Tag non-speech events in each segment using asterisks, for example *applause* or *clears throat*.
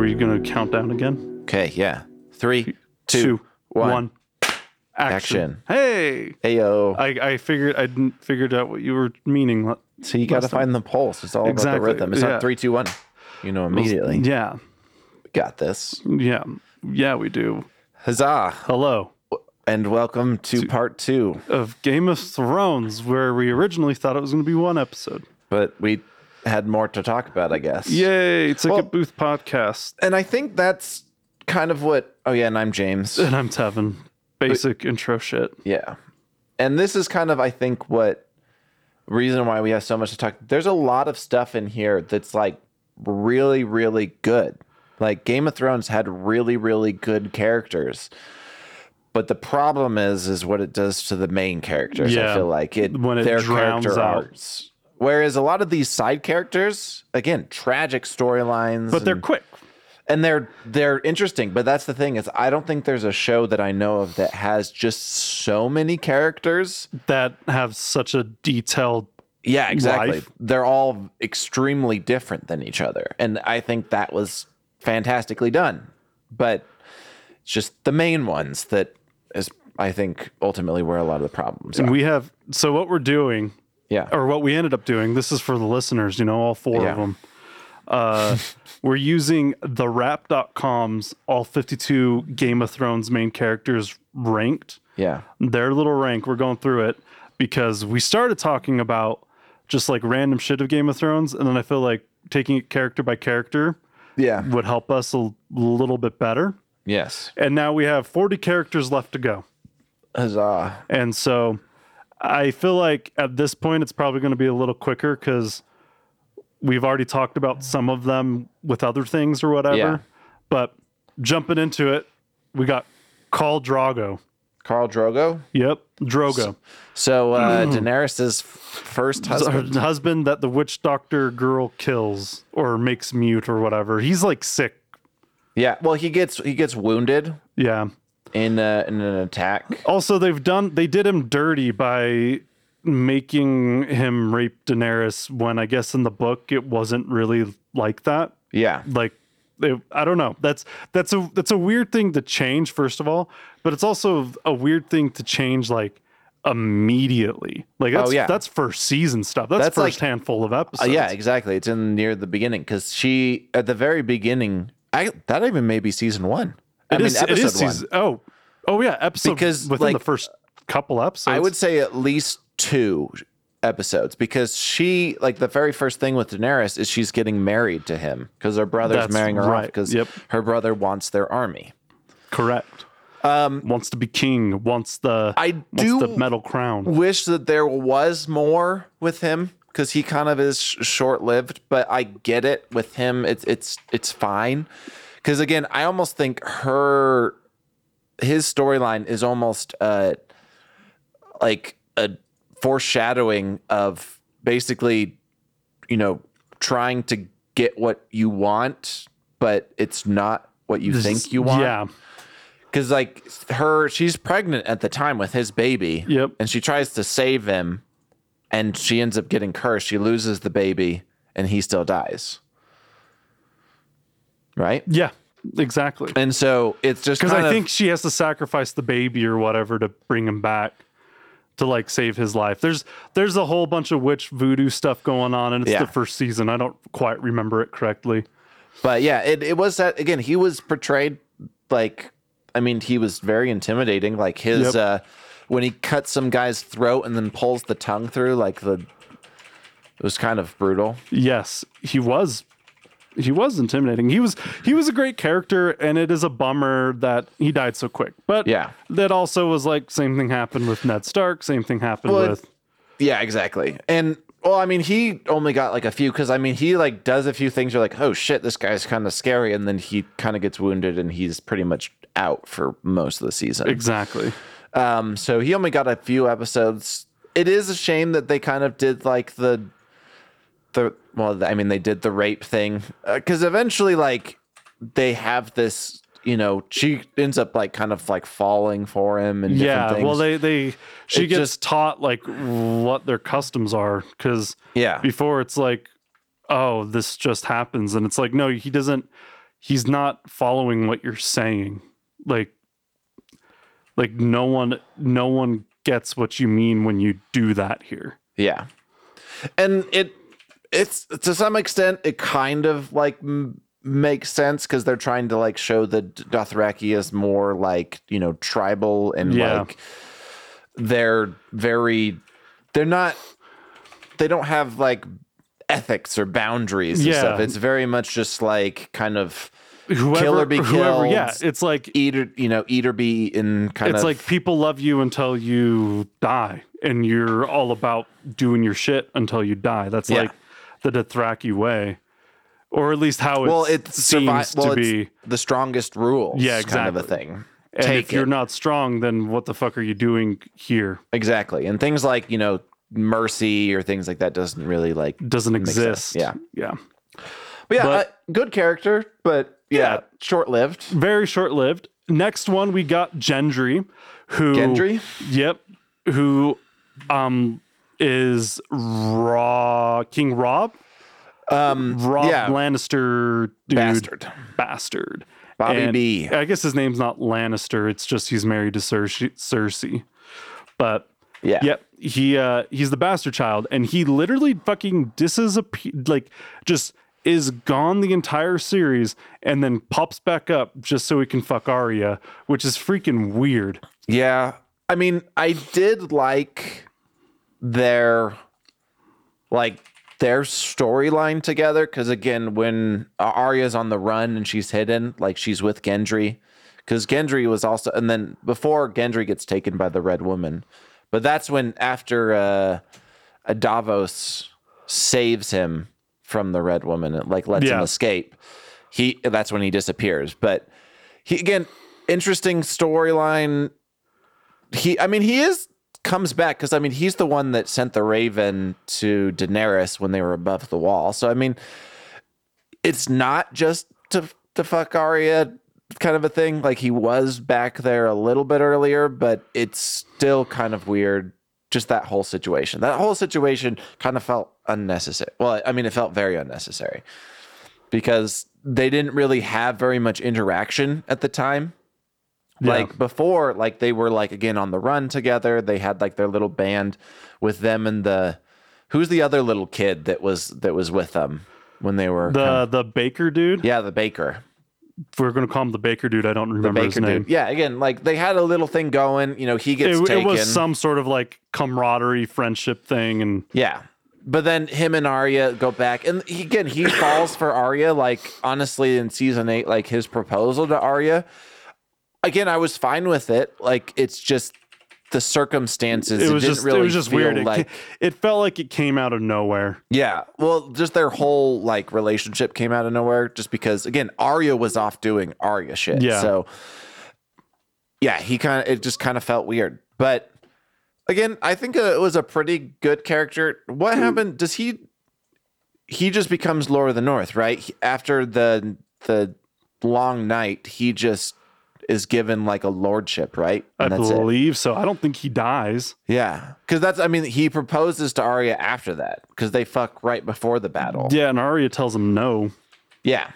Are we gonna count down again? Okay, yeah. Three, two, one. Action. Action. Hey. Heyo. I, I figured I didn't figured out what you were meaning. So you got to find the pulse. It's all about Exactly, the rhythm. It's yeah. not three, two, one. You know immediately. Yeah. Got this. Yeah. Yeah, we do. Huzzah! Hello. And welcome to part two. Of Game of Thrones, where we originally thought it was gonna be one episode. But we had more to talk about, I guess. Yay, it's like Well- a booth podcast. And I think that's kind of what. Oh yeah, and I'm James. And I'm Tevin. Basic intro shit. Yeah. And this is kind of, I think, what reason why we have so much to talk. There's a lot of stuff in here that's like really, really good. Like Game of Thrones had really, really good characters. But the problem is, is what it does to the main characters. I feel like it When it their drowns character out. arcs. Whereas a lot of these side characters, again, tragic storylines, But they're and- quick. and they're they're interesting but that's the thing is i don't think there's a show that i know of that has just so many characters that have such a detailed yeah exactly Life. they're all extremely different than each other and i think that was fantastically done but it's just the main ones that is i think ultimately where a lot of the problems are and we have so what we're doing yeah. Or what we ended up doing this is for the listeners you know all four Yeah. of them. Uh *laughs* we're using the Wrap.com's all 52 game of thrones main characters ranked. Yeah. Their little rank we're going through it because we started talking about just like random shit of game of thrones and then i feel like taking it character by character yeah. would help us a little bit better. Yes. And now we have 40 characters left to go. Huzzah. And so I feel like at this point it's probably going to be a little quicker because we've already talked about some of them with other things or whatever. Yeah. But jumping into it, we got Khal Drogo. khal drogo Yep, Drogo. so uh *clears throat* daenerys's first husband husband that the witch doctor girl kills or makes mute or whatever. He's like sick. yeah well he gets he gets wounded Yeah. In uh, in an attack. Also, they've done they did him dirty by making him rape Daenerys when I guess in the book it wasn't really like that. Yeah, Like it, I don't know. That's that's a that's a weird thing to change first of all, but it's also a weird thing to change like immediately. Like that's Oh, yeah. that's first season stuff. That's, That's like- first handful of uh, episodes. yeah, exactly. It's in near the beginning because she at the very beginning. I that even may be season one. I It mean, is- episode is one. season- Oh, oh yeah, episode Because, within the first couple episodes. I would say at least two episodes because she like the very first thing with Daenerys is she's getting married to him because her brother's That's marrying her off because Yep. her brother wants their army. correct. Um, wants to be king. Wants the I wants do the metal crown. wish that there was more with him because he kind of is sh- short-lived but i get it with him it's it's it's fine because again i almost think her his storyline is almost uh like a foreshadowing of basically you know trying to get what you want but it's not what you think you want Yeah. because like her she's pregnant at the time with his baby Yep. and she tries to save him and she ends up getting cursed she loses the baby and he still dies right Yeah. Exactly. and so it's just Because I of think she has to sacrifice the baby or whatever to bring him back to like save his life. There's there's a whole bunch of witch voodoo stuff going on, and it's Yeah. the first season. I don't quite remember it correctly. but yeah it, it was that again he was portrayed like i mean he was very intimidating like his Yep. uh when he cuts some guy's throat and then pulls the tongue through like the it was kind of brutal Yes, he was. He was intimidating. He was he was a great character, and it is a bummer that he died so quick. But Yeah. that also was like same thing happened with Ned Stark. Same thing happened Well, with Yeah, exactly. And well, I mean, he only got like a few because I mean, he like does a few things. You're like, oh shit, this guy's kind of scary, and then he kind of gets wounded, and he's pretty much out for most of the season. exactly. Um, so he only got a few episodes. It is a shame that they kind of did like the the well, I mean, they did the rape thing uh, because eventually, like, they have this. You know, she ends up like kind of like falling for him and different Yeah. Well, they they she It gets just- taught like what their customs are because yeah, before it's like, oh, this just happens, and it's like, no, he doesn't. he's not following what you're saying. Like like no one no one gets what you mean when you do that here. Yeah. And it it's to some extent it kind of like m- makes sense because they're trying to like show the Dothraki as more like you know tribal and Yeah. like they're very they're not they don't have like ethics or boundaries and Yeah. stuff. It's very much just like kind of Whoever, Kill or be whoever, yeah, it's like eat or you know eat or be in kind it's of It's like people love you until you die, and you're all about doing your shit until you die. That's Yeah. like the Dothraki way, or at least how it well it's seems survi- well, to be. the strongest rules Yeah, kind of a exactly. thing. And Take if you're not strong, then what the fuck are you doing here? Exactly. And things like, you know, mercy or things like that doesn't really like Doesn't sense. exist. Yeah. yeah. But yeah, But- uh, good character, but yeah, Yeah. short-lived. Very short lived. Next one, we got Gendry, who Gendry? Yep, who um is Raw King Rob, Um Rob yeah, Lannister dude, bastard. bastard. Bobby And B. I guess his name's not Lannister. It's just he's married to Cersei. Cersei. But Yeah. yep, he uh he's the bastard child, and he literally fucking disappeared, like just is gone the entire series, and then pops back up just so he can fuck Arya, which is freaking weird. Yeah. I mean, I did like their like their storyline together because again, when Arya's on the run and she's hidden, like she's with Gendry, because Gendry was also, and then before Gendry gets taken by the Red Woman, but that's when after uh, a Davos saves him from the Red Woman and like lets him escape. He that's when he disappears. But he again, interesting storyline he I mean he is comes back because I mean he's the one that sent the raven to Daenerys when they were above the wall. So I mean it's not just to to fuck Arya kind of a thing. Like he was back there a little bit earlier, but it's still kind of weird. Just that whole situation. That whole situation kind of felt unnecessary. Well, I mean, it felt very unnecessary because they didn't really have very much interaction at the time Yeah. like before like they were like again on the run together they had like their little band with them and the who's the other little kid that was that was with them when they were The kind the Baker dude. yeah the baker If we're gonna call him the Baker dude. I don't the remember his baker name. dude yeah again like they had a little thing going you know he gets It, taken it was some sort of like camaraderie, friendship thing, and yeah but then him and Arya go back, and he, again he falls for Arya. Like honestly, in season eight, like his proposal to Arya, again I was fine with it. Like it's just the circumstances. it was didn't just really it was just weird. It, Like it felt like it came out of nowhere. Yeah. Well, just their whole like relationship came out of nowhere just because again, Arya was off doing Arya shit. Yeah. So yeah, he kind of it just kind of felt weird. But again, I think it was a pretty good character. What hmm. happened? Does he he just becomes Lord of the North, right? He- after the the long night, he just is given like a lordship, right? I And that's it. believe so. I don't think he dies. Yeah, because that's I mean he proposes to Arya after that because they fuck right before the battle. Yeah, and Arya tells him no. Yeah.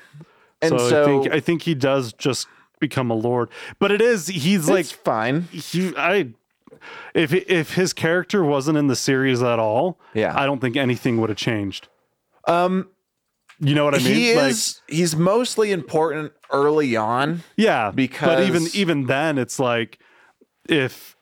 And so, so, I think I think he does just become a lord. But it is he's like fine. he I if if his character wasn't in the series at all, Yeah. I don't think anything would have changed. Um You know what I mean? he Like, is he's mostly important early on. yeah, because but even even then, it's like if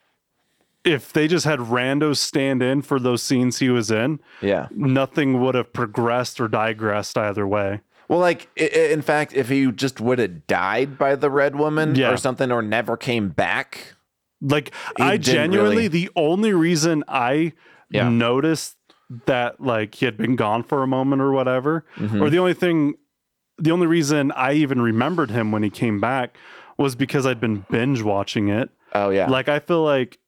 if they just had randos stand in for those scenes he was in, Yeah. nothing would have progressed or digressed either way. Well, like in fact, if he just would have died by the red woman Yeah. or something or never came back. Like He I genuinely really- the only reason I Yeah. noticed that like he had been gone for a moment or whatever, Mm-hmm. or the only thing the only reason I even remembered him when he came back was because I'd been binge watching it. Oh yeah. Like I feel like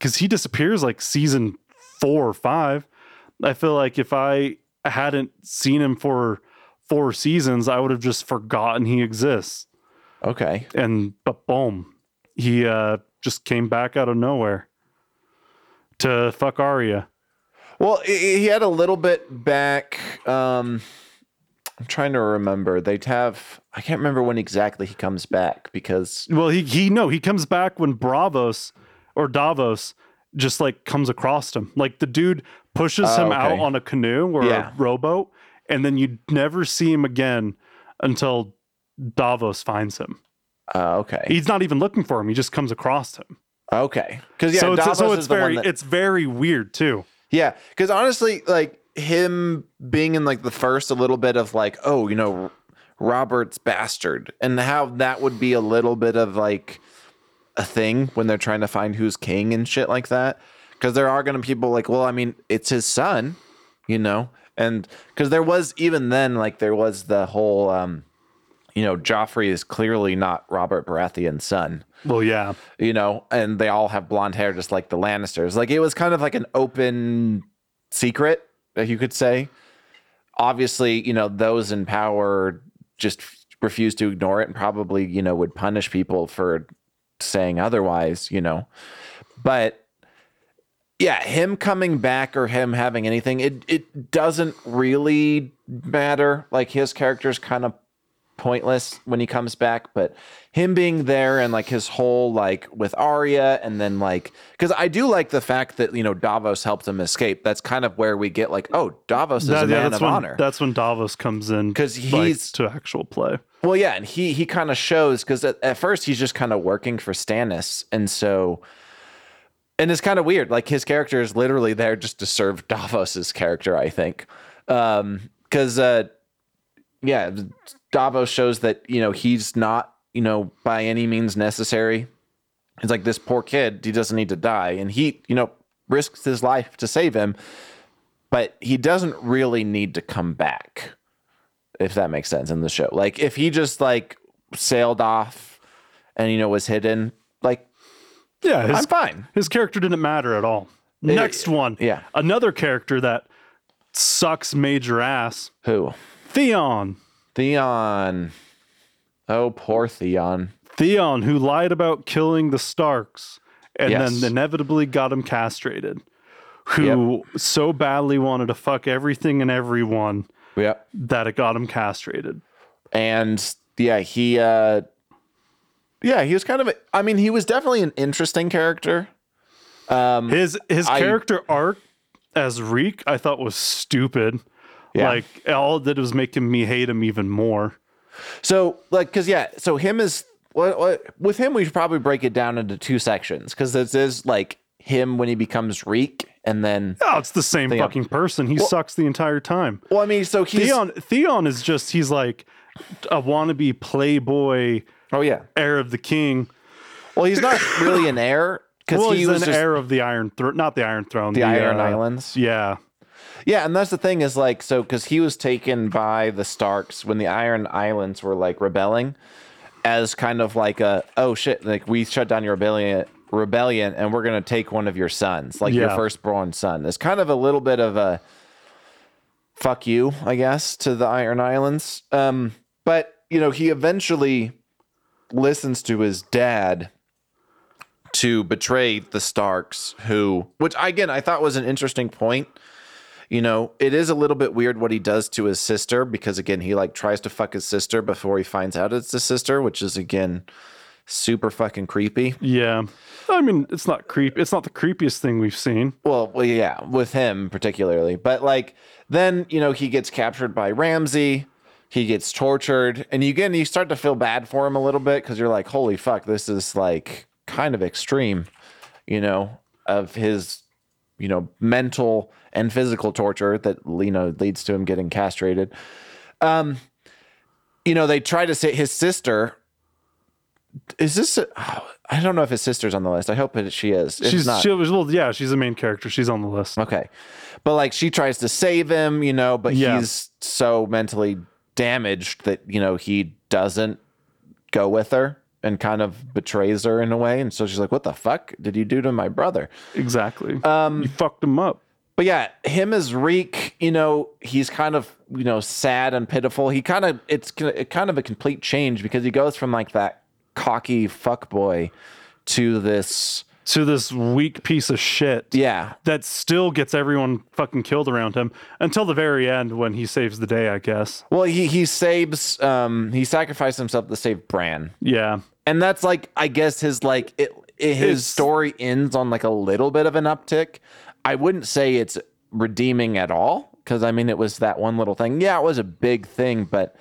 cuz he disappears like season 4 or 5. I feel like if I hadn't seen him for four seasons, I would have just forgotten he exists. okay. And but boom, he uh just came back out of nowhere to fuck Arya. Well, he had a little bit back um I'm trying to remember. They'd have I can't remember when exactly he comes back because Well, he he no, he comes back when Bravos or Davos just like comes across him. Like the dude pushes Oh, him out on a canoe or Yeah. a rowboat, and then you never see him again until Davos finds him. uh, okay. He's not even looking for him; he just comes across him. Okay. Cuz yeah, so it's, Davos so is it's the very one that it's very weird too. Yeah, because honestly, like him being in like the first a little bit of like, oh, you know, Robert's bastard, and how that would be a little bit of like a thing when they're trying to find who's king and shit like that. Because there are to be people like, well, I mean, it's his son, you know, and because there was even then like there was the whole, um, you know, Joffrey is clearly not Robert Baratheon's son Well, yeah, you know, and they all have blonde hair just like the Lannisters. Like it was kind of like an open secret, that you could say. Obviously, you know, those in power just refused to ignore it and probably, you know, would punish people for saying otherwise, you know. But yeah, him coming back or him having anything, it it doesn't really matter. Like his character's kind of pointless when he comes back, but him being there and like his whole like with Arya and then like because I do like the fact that you know Davos helped him escape. That's kind of where we get like, oh, Davos is That- a yeah, man of when honor. that's when Davos comes in 'Cause like, he's- to actual play. Well, yeah, and he he kind of shows because at, at first he's just kind of working for Stannis, and so, and it's kind of weird. Like his character is literally there just to serve *laughs* Davos's character, I think, Um because uh, yeah, Davos shows that you know he's not you know by any means necessary. He's like this poor kid; he doesn't need to die, and he you know risks his life to save him, but he doesn't really need to come back if that makes sense in the show. Like if he just like sailed off and you know was hidden, like Yeah, his, I'm fine. his character didn't matter at all. Next one, yeah. another character that sucks major ass. Who? Theon. Theon. Oh, poor Theon. Theon, who lied about killing the Starks and Yes. then inevitably got him castrated, who so badly wanted to fuck everything and everyone Yep. that it got him castrated. And yeah, he uh yeah, he was kind of a, I mean, he was definitely an interesting character. His his I- character arc as Reek, I thought was stupid. Yeah. Like all that was making me hate him even more. So, like, cause yeah, so him is what, what with him, we should probably break it down into two sections because this is like him when he becomes Reek, and then Oh, it's the same Theon. fucking person. He sucks the entire time. well, I mean, so he's Theon Theon is just he's like a wannabe playboy oh yeah, heir of the king. well, he's not really an heir because Well, he he's was an just heir of the Iron Throne, not the Iron Throne, the Iron uh, Islands. Yeah, Yeah, and that's the thing is like so because he was taken by the Starks when the Iron Islands were like rebelling, as kind of like a oh shit like we shut down your rebellion rebellion and we're gonna take one of your sons like your firstborn son. It's kind of a little bit of a fuck you, I guess, to the Iron Islands. Um, but you know he eventually listens to his dad to betray the Starks, who, which again I thought was an interesting point. You know, it is a little bit weird what he does to his sister because again he like tries to fuck his sister before he finds out it's his sister, which is again super fucking creepy. yeah. I mean, it's not creep. It's not the creepiest thing we've seen. Well, well, yeah, with him particularly. But like then, you know, he gets captured by Ramsay. He gets tortured, and you again you start to feel bad for him a little bit because you're like, holy fuck, this is like kind of extreme, you know, of his, you know, mental and physical torture that you know leads to him getting castrated. Um, you know, they try to say his sister. Is this? A, oh, I don't know if his sister's on the list. I hope that she is. If She's not, she was well, yeah, she's the main character. She's on the list. Okay. But like she tries to save him, you know, but Yeah. he's so mentally damaged that, you know, he doesn't go with her and kind of betrays her in a way. And so she's like, What the fuck did you do to my brother? Exactly. Um, you fucked him up. But yeah, him as Reek, you know, he's kind of, you know, sad and pitiful. He kind of it's kind of a complete change because he goes from like that cocky fuck boy to this to this weak piece of shit. Yeah. That still gets everyone fucking killed around him until the very end when he saves the day, I guess. Well, he he saves um he sacrificed himself to save Bran. Yeah. And that's like I guess his like it, it- his story ends on like a little bit of an uptick. I wouldn't say it's redeeming at all because I mean it was that one little thing. Yeah, it was a big thing, but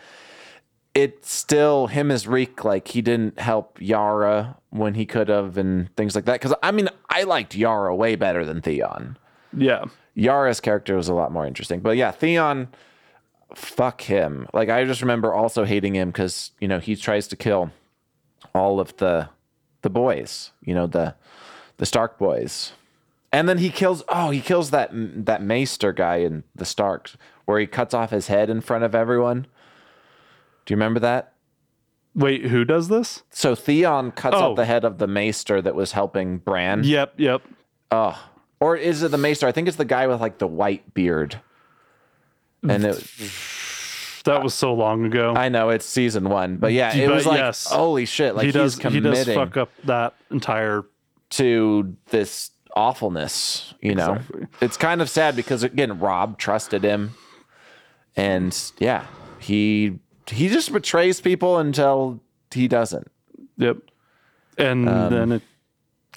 it's still him as Reek. Like he didn't help Yara when he could have and things like that. Because I mean I liked Yara way better than Theon. Yeah. Yara's character was a lot more interesting. But yeah, Theon, fuck him. Like I just remember also hating him because you know he tries to kill all of the the boys. You know the the Stark boys, and then he kills. Oh, he kills that that Maester guy in the Starks, where he cuts off his head in front of everyone. Do you remember that? Wait, who does this? So Theon cuts Oh. off the head of the Maester that was helping Bran. Yep, yep. Oh, or is it the Maester? I think it's the guy with like the white beard. And it, That was so long ago. I know it's season one, but yeah, it But was like yes. holy shit! Like he does he does fuck up that entire to this awfulness. You know, Exactly. it's kind of sad because again, Robb trusted him, and yeah, he he just betrays people until he doesn't. Yep. And Um, then it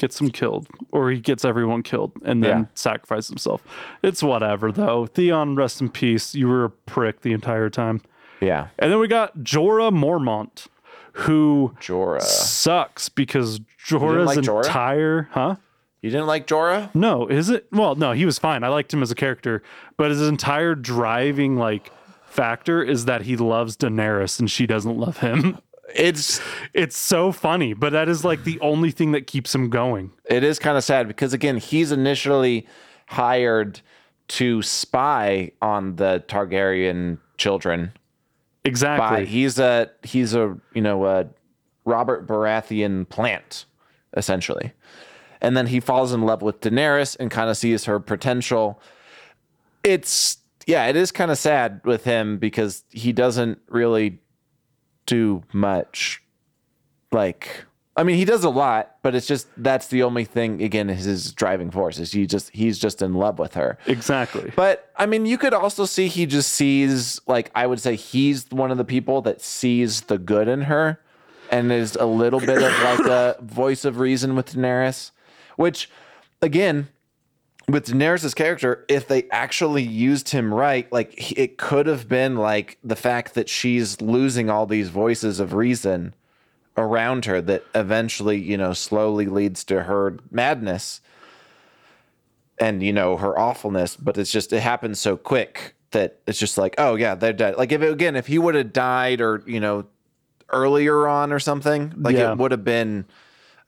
gets him killed, or he gets everyone killed, and then Yeah. sacrifices himself. It's whatever, though. Theon, rest in peace. You were a prick the entire time. Yeah, And then we got Jorah Mormont, who Jorah. sucks because Jorah's like Jorah? entire, huh? You didn't like Jorah? No, is it? Well, no, he was fine. I liked him as a character, but his entire driving like factor is that he loves Daenerys and she doesn't love him. *laughs* It's It's so funny, but that is like the only thing that keeps him going. it is kind of sad because again, he's initially hired to spy on the Targaryen children. Exactly. By he's a he's a you know a Robert Baratheon plant essentially, and then he falls in love with Daenerys and kind of sees her potential. It's yeah, it is kind of sad with him because he doesn't really do much. Like, I mean, he does a lot, but it's just that's the only thing. Again, is his driving force is he just he's just in love with her. exactly. But I mean, you could also see he just sees like I would say he's one of the people that sees the good in her, and is a little bit of like a voice of reason with Daenerys, which again. With Daenerys' character, if they actually used him right, like it could have been like the fact that she's losing all these voices of reason around her that eventually, you know, slowly leads to her madness and you know her awfulness but it's just it happens so quick that it's just like oh yeah they're dead like if it, again if he would have died or you know earlier on or something like Yeah. it would have been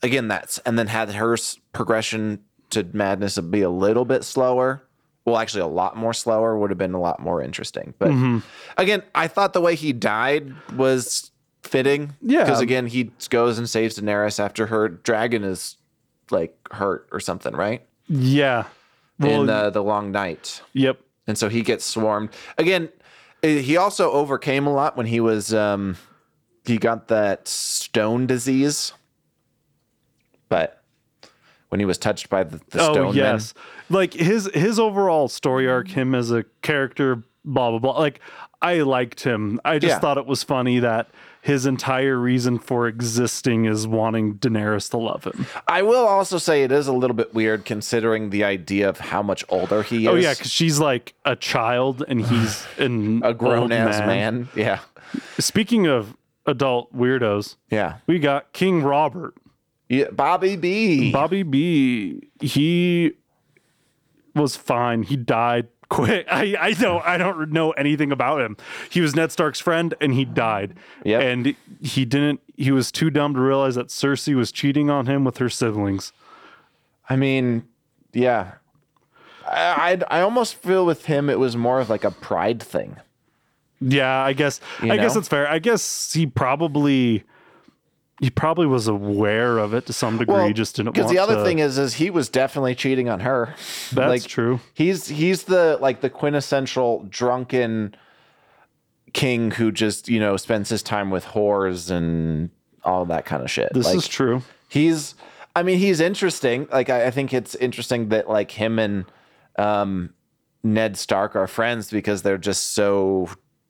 again that's and then had her progression to madness would be a little bit slower well actually a lot more slower would have been a lot more interesting but Mm-hmm. again i thought the way he died was fitting Yeah. because again he goes and saves daenerys after her dragon is like hurt or something right yeah. Well, in uh, the long night, yep. and so he gets swarmed again. eh, He also overcame a lot when he was um, he got that stone disease, but when he was touched by the, the Oh stone men. yes. Like his his overall story arc, him as a character, blah blah blah. Like I liked him. I just Yeah. thought it was funny that his entire reason for existing is wanting Daenerys to love him. I will also say it is a little bit weird considering the idea of how much older he is. Oh yeah, because she's like a child and he's *sighs* an a grown ass man. Yeah, Speaking of adult weirdos, yeah, we got King Robert. Yeah. Bobby B. Bobby B. He was fine. He died quick. *laughs* I, I don't I don't know anything about him. He was Ned Stark's friend and he died. Yep. And he didn't he was too dumb to realize that Cersei was cheating on him with her siblings. I mean, yeah. I, I I almost feel with him it was more of like a pride thing. Yeah, I guess You I guess it's fair. I guess he probably he probably was aware of it to some degree, just didn't because the other to- thing is is he was definitely cheating on her. That's like, true. He's he's the like the quintessential drunken king who just you know spends his time with whores and all that kind of shit. This like, is true. He's I mean, he's interesting. Like, I, I think it's interesting that like him and um, Ned Stark are friends because they're just so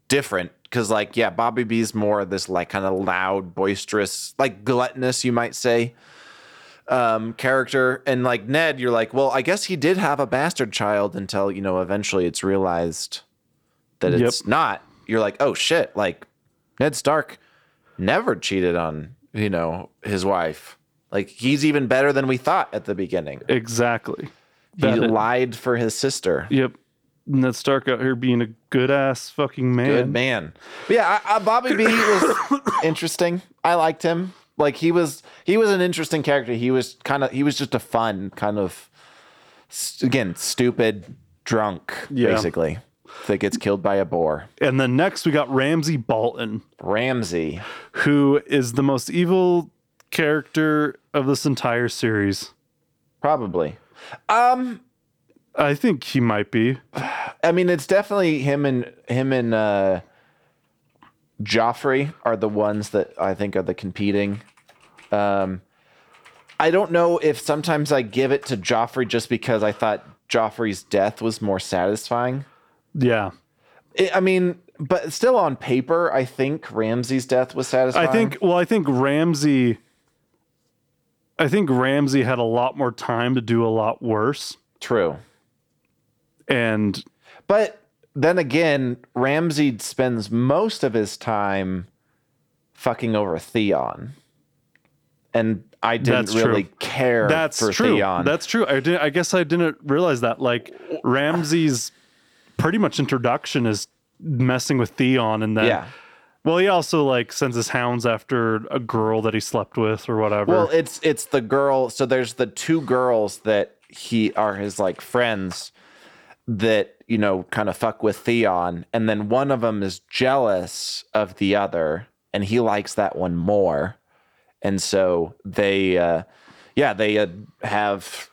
different. Because like, yeah, Bobby B's more of this like kind of loud, boisterous, like gluttonous, you might say, um, character. And like Ned, you're like, well, I guess he did have a bastard child until you know eventually it's realized that Yep. it's not. You're like, oh shit, like Ned Stark never cheated on you know his wife. Like he's even better than we thought at the beginning. Exactly. He lied for his sister. Yep. Ned Stark out here being a good ass fucking man. Good man. But yeah, I, I, Bobby B was *coughs* interesting. I liked him. Like he was, he was an interesting character. He was kind of, he was just a fun kind of, again, stupid drunk, Yeah. basically, that gets killed by a boar. And then next we got Ramsay Bolton, Ramsay. who is the most evil character of this entire series. Probably. Um, I think he might be. I mean, it's definitely him and him and uh, Joffrey are the ones that I think are the competing. Um, I don't know if sometimes I give it to Joffrey just because I thought Joffrey's death was more satisfying. Yeah. I I mean, but still on paper, I think Ramsay's death was satisfying. I think well, I think Ramsay I think Ramsay had a lot more time to do a lot worse. true. And But then again, Ramsay spends most of his time fucking over Theon. And I didn't That's true. really care that's for true. Theon. That's true. I didn't I guess I didn't realize that. Like Ramsay's pretty much introduction is messing with Theon and then yeah. well he also like sends his hounds after a girl that he slept with or whatever. Well, it's it's the girl. So there's the two girls that he are his like friends that you know kind of fuck with Theon, and then one of them is jealous of the other, and he likes that one more, and so they, uh, yeah, they uh, have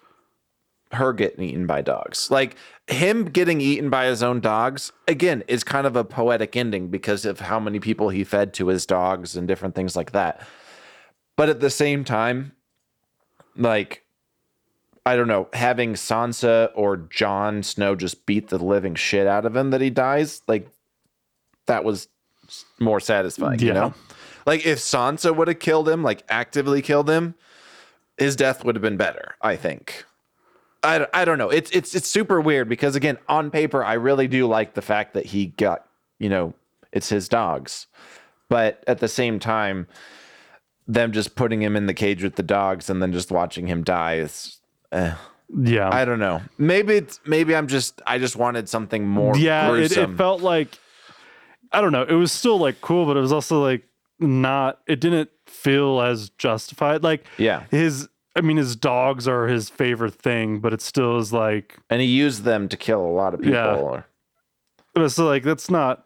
her getting eaten by dogs. Like him getting eaten by his own dogs, again, is kind of a poetic ending because of how many people he fed to his dogs and different things like that. But at the same time, like, I don't know, having Sansa or Jon Snow just beat the living shit out of him that he dies, like, that was more satisfying, you know? Like, if Sansa would have killed him, like, actively killed him, his death would have been better, I think. I, don't- I don't know. It's it's it's super weird because again, on paper, I really do like the fact that he got, you know, it's his dogs. But at the same time, them just putting him in the cage with the dogs and then just watching him die is eh, yeah. I don't know. Maybe it's maybe I'm just I just wanted something more yeah, it, it felt like I don't know. It was still like cool, but it was also like not. It didn't feel as justified. Like yeah. his, I mean, his dogs are his favorite thing, but it still is like And he used them to kill a lot of people. Yeah. Or, it was like that's not.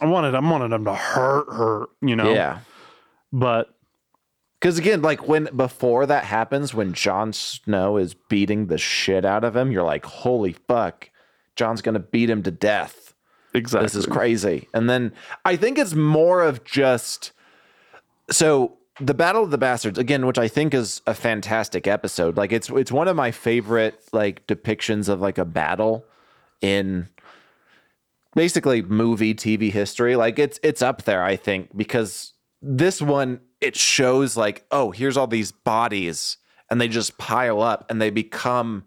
I wanted, I wanted him to hurt her, you know. yeah. But Because again, like when before that happens, when Jon Snow is beating the shit out of him, you're like, holy fuck, Jon's gonna beat him to death. exactly, This is crazy. And then I think it's more of just so the Battle of the Bastards again, which I think is a fantastic episode. Like it's it's one of my favorite like depictions of like a battle in basically movie TV history. Like it's it's up there, I think, because this one it shows like, oh, here's all these bodies and they just pile up and they become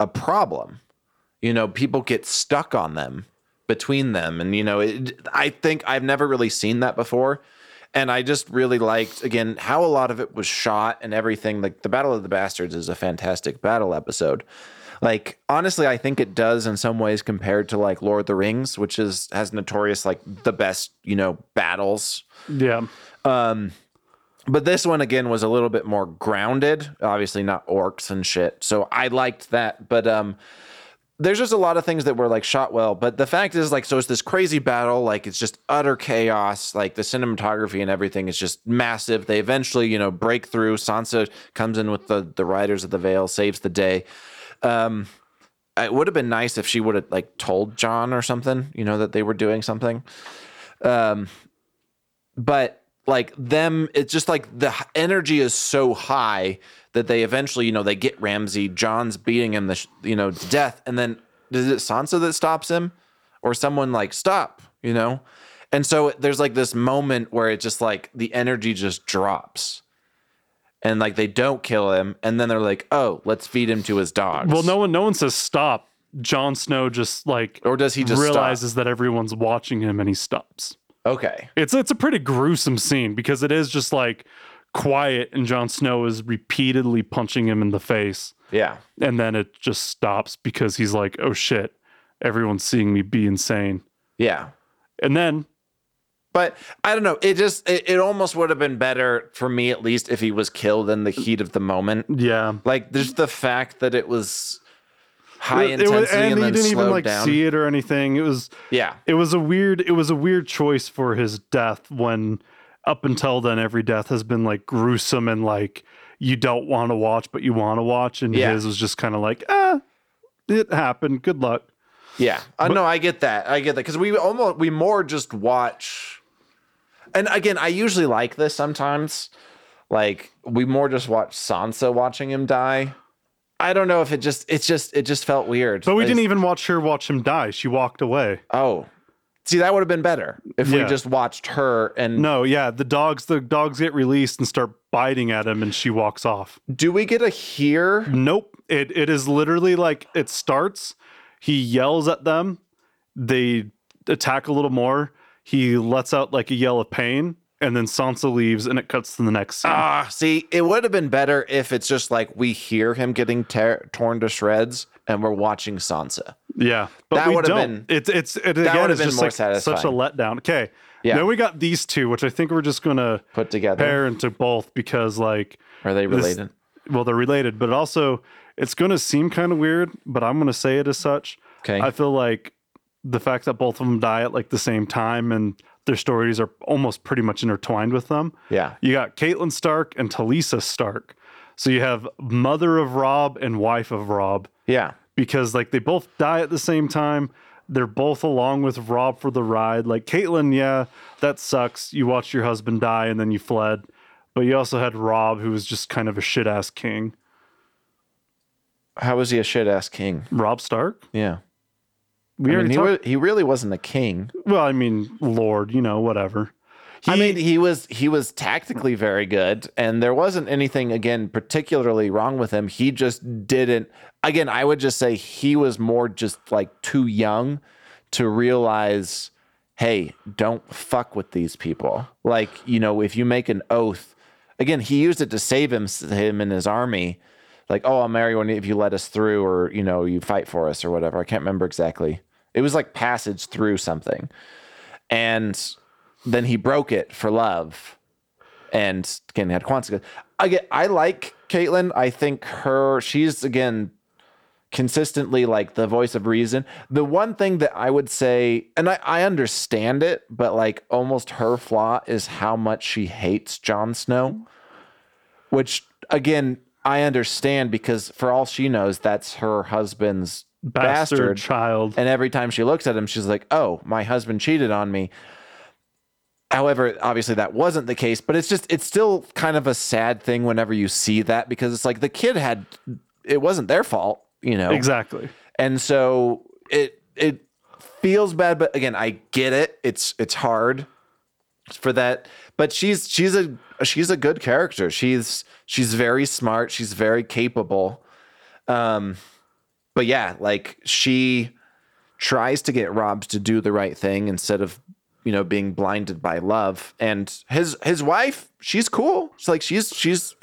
a problem. You know, people get stuck on them between them and you know, it, I think I've never really seen that before. And I just really liked again how a lot of it was shot and everything. Like the Battle of the Bastards is a fantastic battle episode. Like honestly, I think it does in some ways compared to like Lord of the Rings, which is has notorious like the best you know battles. yeah, um, But this one again was a little bit more grounded. Obviously not orcs and shit. So I liked that. But um there's just a lot of things that were like shot well. But the fact is like so it's this crazy battle, like it's just utter chaos. Like the cinematography and everything is just massive. They eventually, you know, break through. Sansa comes in with the the Riders of the Veil, saves the day. Um it would have been nice if she would have like told Jon or something, you know, that they were doing something. Um but like them it's just like the energy is so high that they eventually you know they get ramsay jon's beating him the sh- you know to death and then is it sansa that stops him? Or someone like stop you know? And so there's like this moment where it just like the energy just drops. And like they don't kill him and then they're like oh let's feed him to his dogs. Well, no one, no one says stop. Jon Snow just like or does he just realizes that everyone's watching him and he stops. Okay It's it's a pretty gruesome scene because it is just like quiet and Jon Snow is repeatedly punching him in the face yeah and then it just stops because he's like, "Oh shit, everyone's seeing me be insane." yeah And then But I don't know. It just it, it almost would have been better for me at least if he was killed in the heat of the moment. yeah, Like there's the fact that it was high It- it intensity was- and, and, he didn't even like down. see it or anything. It was Yeah. it was a weird it was a weird choice for his death when up until then every death has been like gruesome and like you don't want to watch but you want to watch and Yeah. his was just kind of like ah it happened good luck Yeah. I know I get that. I get that cuz we almost we more just watch And again, I usually like this sometimes. Like we more just watch Sansa watching him die. I don't know if it just it's just it just felt weird. but we didn't even watch her watch him die she walked away Oh. See, that would have been better if we just watched her and no yeah the dogs the dogs get released and start biting at him and she walks off do we get a hear? Nope. It it is literally like it starts. He yells at them. They attack a little more. He lets out like a yell of pain, and then Sansa leaves, and it cuts to the next scene. Ah, see, it would have been better if it's just like we hear him getting tear torn to shreds and we're watching Sansa. yeah, but that we would've been- it's it's it would again. have It's been just like such a letdown. Okay. Yeah. Then we got these two, which I think we're just gonna Put together. pair into both because like Are they this- related? well they're related, but also it's gonna seem kind of weird, but I'm gonna say it as such. Okay. I feel like the fact that both of them die at like the same time and their stories are almost pretty much intertwined with them. yeah. You got Catelyn Stark and Talisa Stark. So you have mother of Robb and wife of Robb Yeah. because like they both die at the same time. They're both along with Robb for the ride. Like Caitlin, yeah, that sucks. You watched your husband die and then you fled. But you also had Robb, who was just kind of a shit ass king. How was he a shit ass king? Robb Stark? Yeah. We I mean, he, talked- he really wasn't a king. well, I mean, Lord, you know, whatever. I mean, he was he was tactically very good, and there wasn't anything again particularly wrong with him. He just didn't. Again, I would just say he was more just like too young to realize, hey, don't fuck with these people. Like you know, if you make an oath, again, he used it to save him him and his army. Like, oh, I'll marry one if you let us through, or you know, you fight for us, or whatever. I can't remember exactly. It was like passage through something, and then he broke it for love and again had consequences. Again, I like Catelyn. I think her she's again consistently like the voice of reason. The one thing that I would say, and I, I understand it, but like almost her flaw is how much she hates Jon Snow. Which again, I understand because for all she knows, that's her husband's Bastard, bastard child. and every time she looks at him, she's like, oh, my husband cheated on me. However, obviously that wasn't the case, but it's just, it's still kind of a sad thing whenever you see that because it's like the kid had, it wasn't their fault, you know? Exactly. And so it, it feels bad, but again, I get it. It's, it's hard for that, but she's, she's a, she's a good character. She's, she's very smart. She's very capable. Um, but yeah, like she tries to get Robb to do the right thing instead of you know being blinded by love. And his his wife, she's cool. She's like she's she's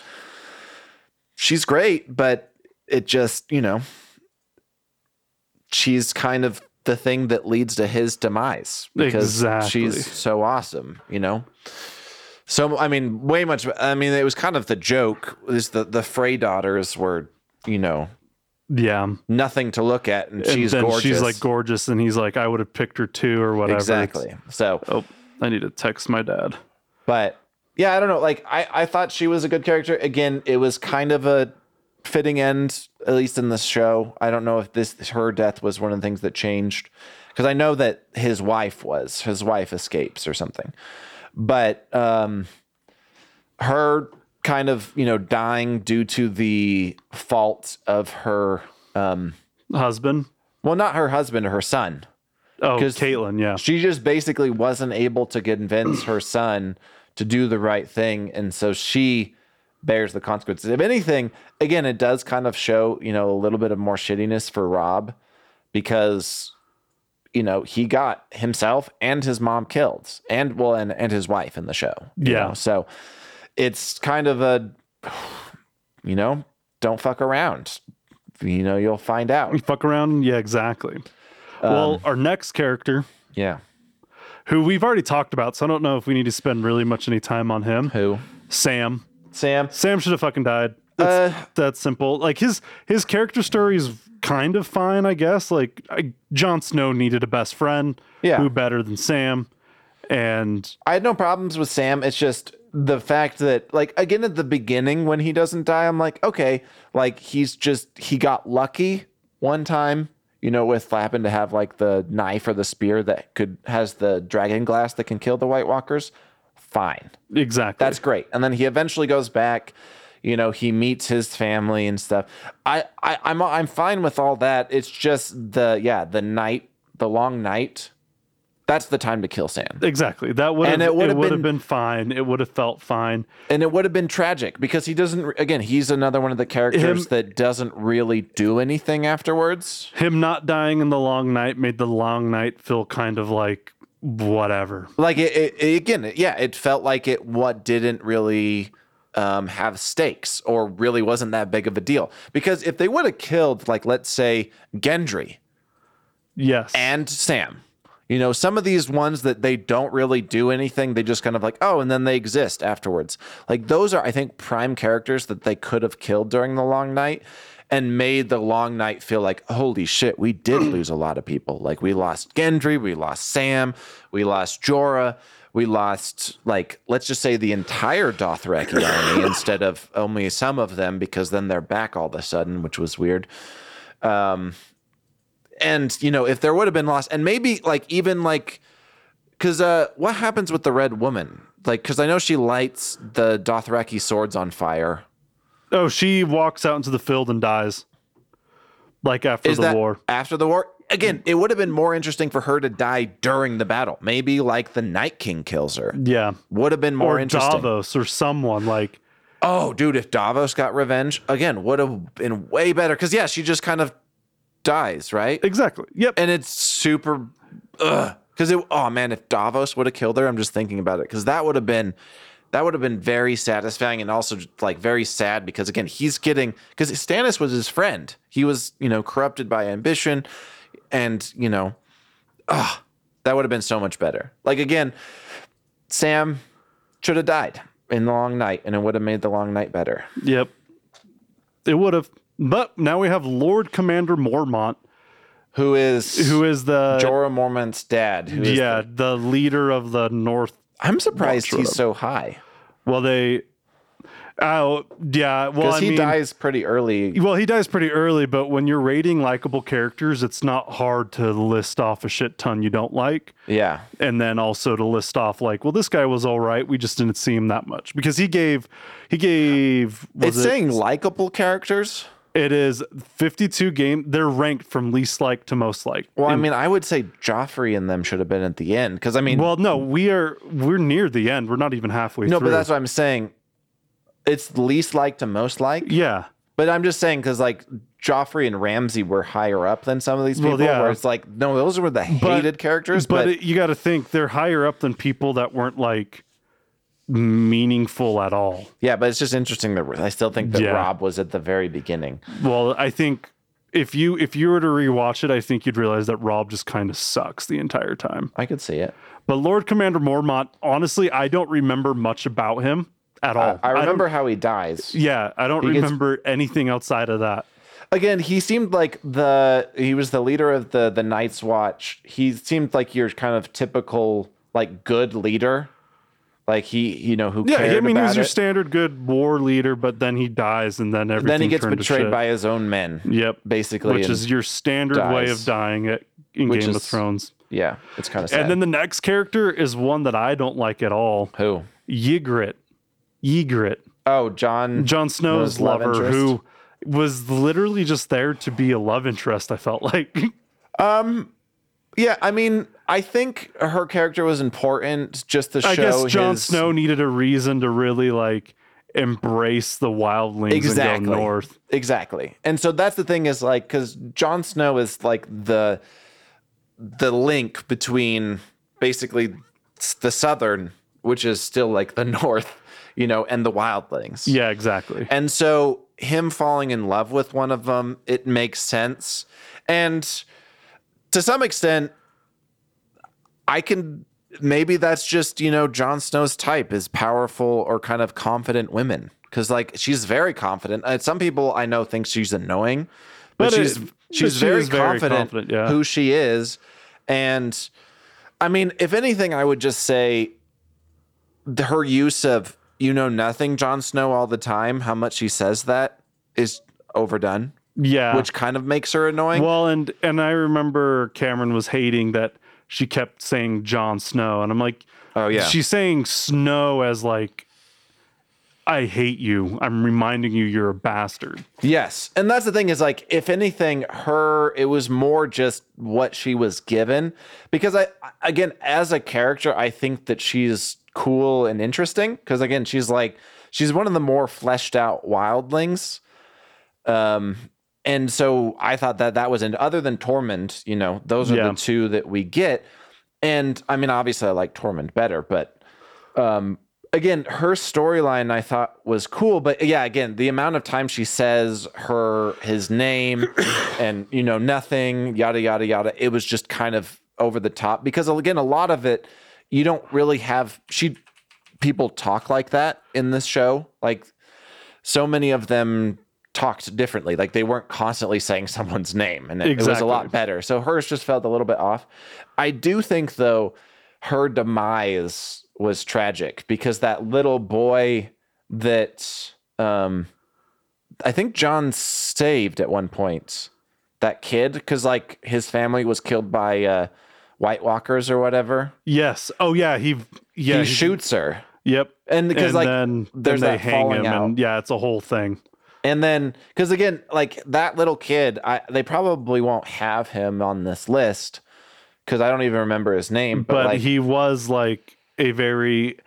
she's great, but it just you know she's kind of the thing that leads to his demise because Exactly. she's so awesome, you know. So I mean, way much. I mean, it was kind of the joke. Is the the Frey daughters were, you know, Yeah. nothing to look at, and, And she's gorgeous. she's like gorgeous, and he's like, I would have picked her too, or whatever. exactly. So, oh, I need to text my dad. but yeah, I don't know. Like, I I thought she was a good character. Again, it was kind of a fitting end, at least in this show. I don't know if this her death was one of the things that changed, because I know that his wife was his wife escapes or something. But um, her kind of you know dying due to the fault of her um, Husband. well, not her husband, her son. Oh, Catelyn. Yeah. She just basically wasn't able to convince her son to do the right thing, and so she bears the consequences. If anything, again, it does kind of show you know a little bit of more shittiness for Robb because you know he got himself and his mom killed, and well, and and his wife in the show. Yeah. know? so it's kind of a you know don't fuck around. You know you'll find out. Fuck around. Yeah, exactly. well, Um, our next character, Yeah. who we've already talked about, so I don't know if we need to spend really much any time on him. Who? Sam. Sam. Sam should have fucking died. That's, Uh, that's simple. Like his his character story is kind of fine, I guess. Like I, Jon Snow needed a best friend. Yeah. Who better than Sam? And I had no problems with Sam. It's just the fact that, like, again, at the beginning when he doesn't die, I'm like, okay, like he's just he got lucky one time, you know, with happened to have like the knife or the spear that could has the dragon glass that can kill the White Walkers. Fine, exactly. that's great. And then he eventually goes back. You know, he meets his family and stuff. I, I I'm I'm fine with all that. It's just the yeah the night, the long night. That's the time to kill Sam. exactly. That would have And it it would have have been- been fine. It would have felt fine. and it would have been tragic because he doesn't again he's another one of the characters Him- that doesn't really do anything afterwards Him not dying in the long night made the long night feel kind of like whatever. like it, it, it- again yeah it felt like it what didn't really um, have stakes or really wasn't that big of a deal. Because if they would have killed like let's say gendry Yes. and sam you know some of these ones that they don't really do anything they just kind of like oh and then they exist afterwards. Like those are i think prime characters that they could have killed during the long night and made the long night feel like holy shit we did lose a lot of people. Like we lost gendry we lost sam we lost jorah we lost like let's just say the entire dothraki *coughs* army instead of only some of them because then they're back all of a sudden which was weird and you know if there would have been lost and maybe like even like because uh what happens with the red woman like because i know she lights the dothraki swords on fire oh, she walks out into the field and dies. Like after is the that war. after the war again it would have been more interesting for her to die during the battle maybe like the night king kills her Yeah. would have been more interesting. or interesting Davos or someone like oh dude if davos got revenge again would have been way better because yeah she just kind of dies right exactly. Yep. and it's super because it oh man if davos would have killed her i'm just thinking about it because that would have been that would have been very satisfying and also like very sad because again he's getting because stannis was his friend he was you know corrupted by ambition and you know ah that would have been so much better like again sam should have died in the long night and it would have made the long night better Yep. It would have. But now we have Lord Commander Mormont, who is who is the jorah mormont's dad who is yeah, the- the leader of the North. i'm surprised he's so high Well, they Oh, yeah. Well, because I he mean, dies pretty early Well, he dies pretty early, but when you're rating likable characters, it's not hard to list off a shit ton you don't like. yeah And then also to list off like, well, this guy was all right. We just didn't see him that much because he gave, he gave. Was it's it, saying likable characters. it is 52 game. They're ranked from least like to most like. Well, I mean, I would say Joffrey and them should have been at the end because I mean, Well, no, we are we're near the end. We're not even halfway through. no, through. but that's what I'm saying. It's least like to most like. yeah. But I'm just saying because like Joffrey and Ramsay were higher up than some of these Well, people. yeah. Where it's like, no, those were the hated characters. But, But, it, you got to think they're higher up than people that weren't like meaningful at all. yeah, but it's just interesting that I still think that Yeah. Robb was at the very beginning. Well, I think if you if you were to rewatch it, I think you'd realize that Robb just kind of sucks the entire time. I could see it. But Lord Commander Mormont, honestly, I don't remember much about him at all. I don't- remember how he dies. yeah, I don't gets- remember anything outside of that. again he seemed like the he was the leader of the the night's watch he seemed like your kind of typical like good leader like he you know who Yeah, I mean, he was your it. standard good war leader, but then he dies, and then everything. then he gets betrayed by his own men Yep, basically which is your standard way of dying at, in Which Game of Thrones. Yeah, it's kind of sad. And then the next character is one that I don't like at all. who? Ygritte. Ygritte. Oh, Jon. Jon Snow's Snow's love lover interest? who was literally just there to be a love interest, I felt like. *laughs* Um. Yeah, I mean, I think her character was important just to show I guess Jon his- Snow needed a reason to really like embrace the wildlings exactly and go north. exactly and so that's the thing is like because Jon Snow is like the the link between basically the southern which is still like the *laughs* north you know and the wildlings. Yeah, exactly. and so him falling in love with one of them it makes sense. And to some extent i can maybe that's just you know Jon Snow's type is powerful or kind of confident women. Because like she's very confident. And some people i know think she's annoying but, But it- she's but she's she very, very confident, confident, yeah. who she is. And i mean if anything i would just say her use of you know nothing Jon Snow all the time, how much she says that is overdone, yeah. which kind of makes her annoying. well, and and I remember Cameron was hating that she kept saying Jon Snow, and I'm like, Oh, yeah. she's saying Snow as like, I hate you. I'm reminding you you're a bastard. yes. And that's the thing is like if anything her it was more just what she was given because I again as a character I think that she's cool and interesting because again she's like she's one of the more fleshed out wildlings. Um and so I thought that that was in other than Tormund, you know, those are Yeah. the two that we get. And I mean, obviously, I like Tormund better, but um, again, her storyline I thought was cool. But yeah, again, the amount of time she says her his name *coughs* and you know nothing, yada yada yada, it was just kind of over the top because again, a lot of it you don't really have she people talk like that in this show, like so many of them talked differently. Like they weren't constantly saying *laughs* someone's name, and it, it was a lot better. So hers just felt a little bit off. I do think though her demise was tragic because that little boy that um I think Jon saved at one point that kid because like his family was killed by uh White Walkers or whatever. Yes. Oh yeah. He yeah. he shoots her. Yep. And because like then, there's then they hang him, out. and yeah, it's a whole thing. And then, because again, like that little kid, I they probably won't have him on this list because I don't even remember his name. But, But like, he was like a very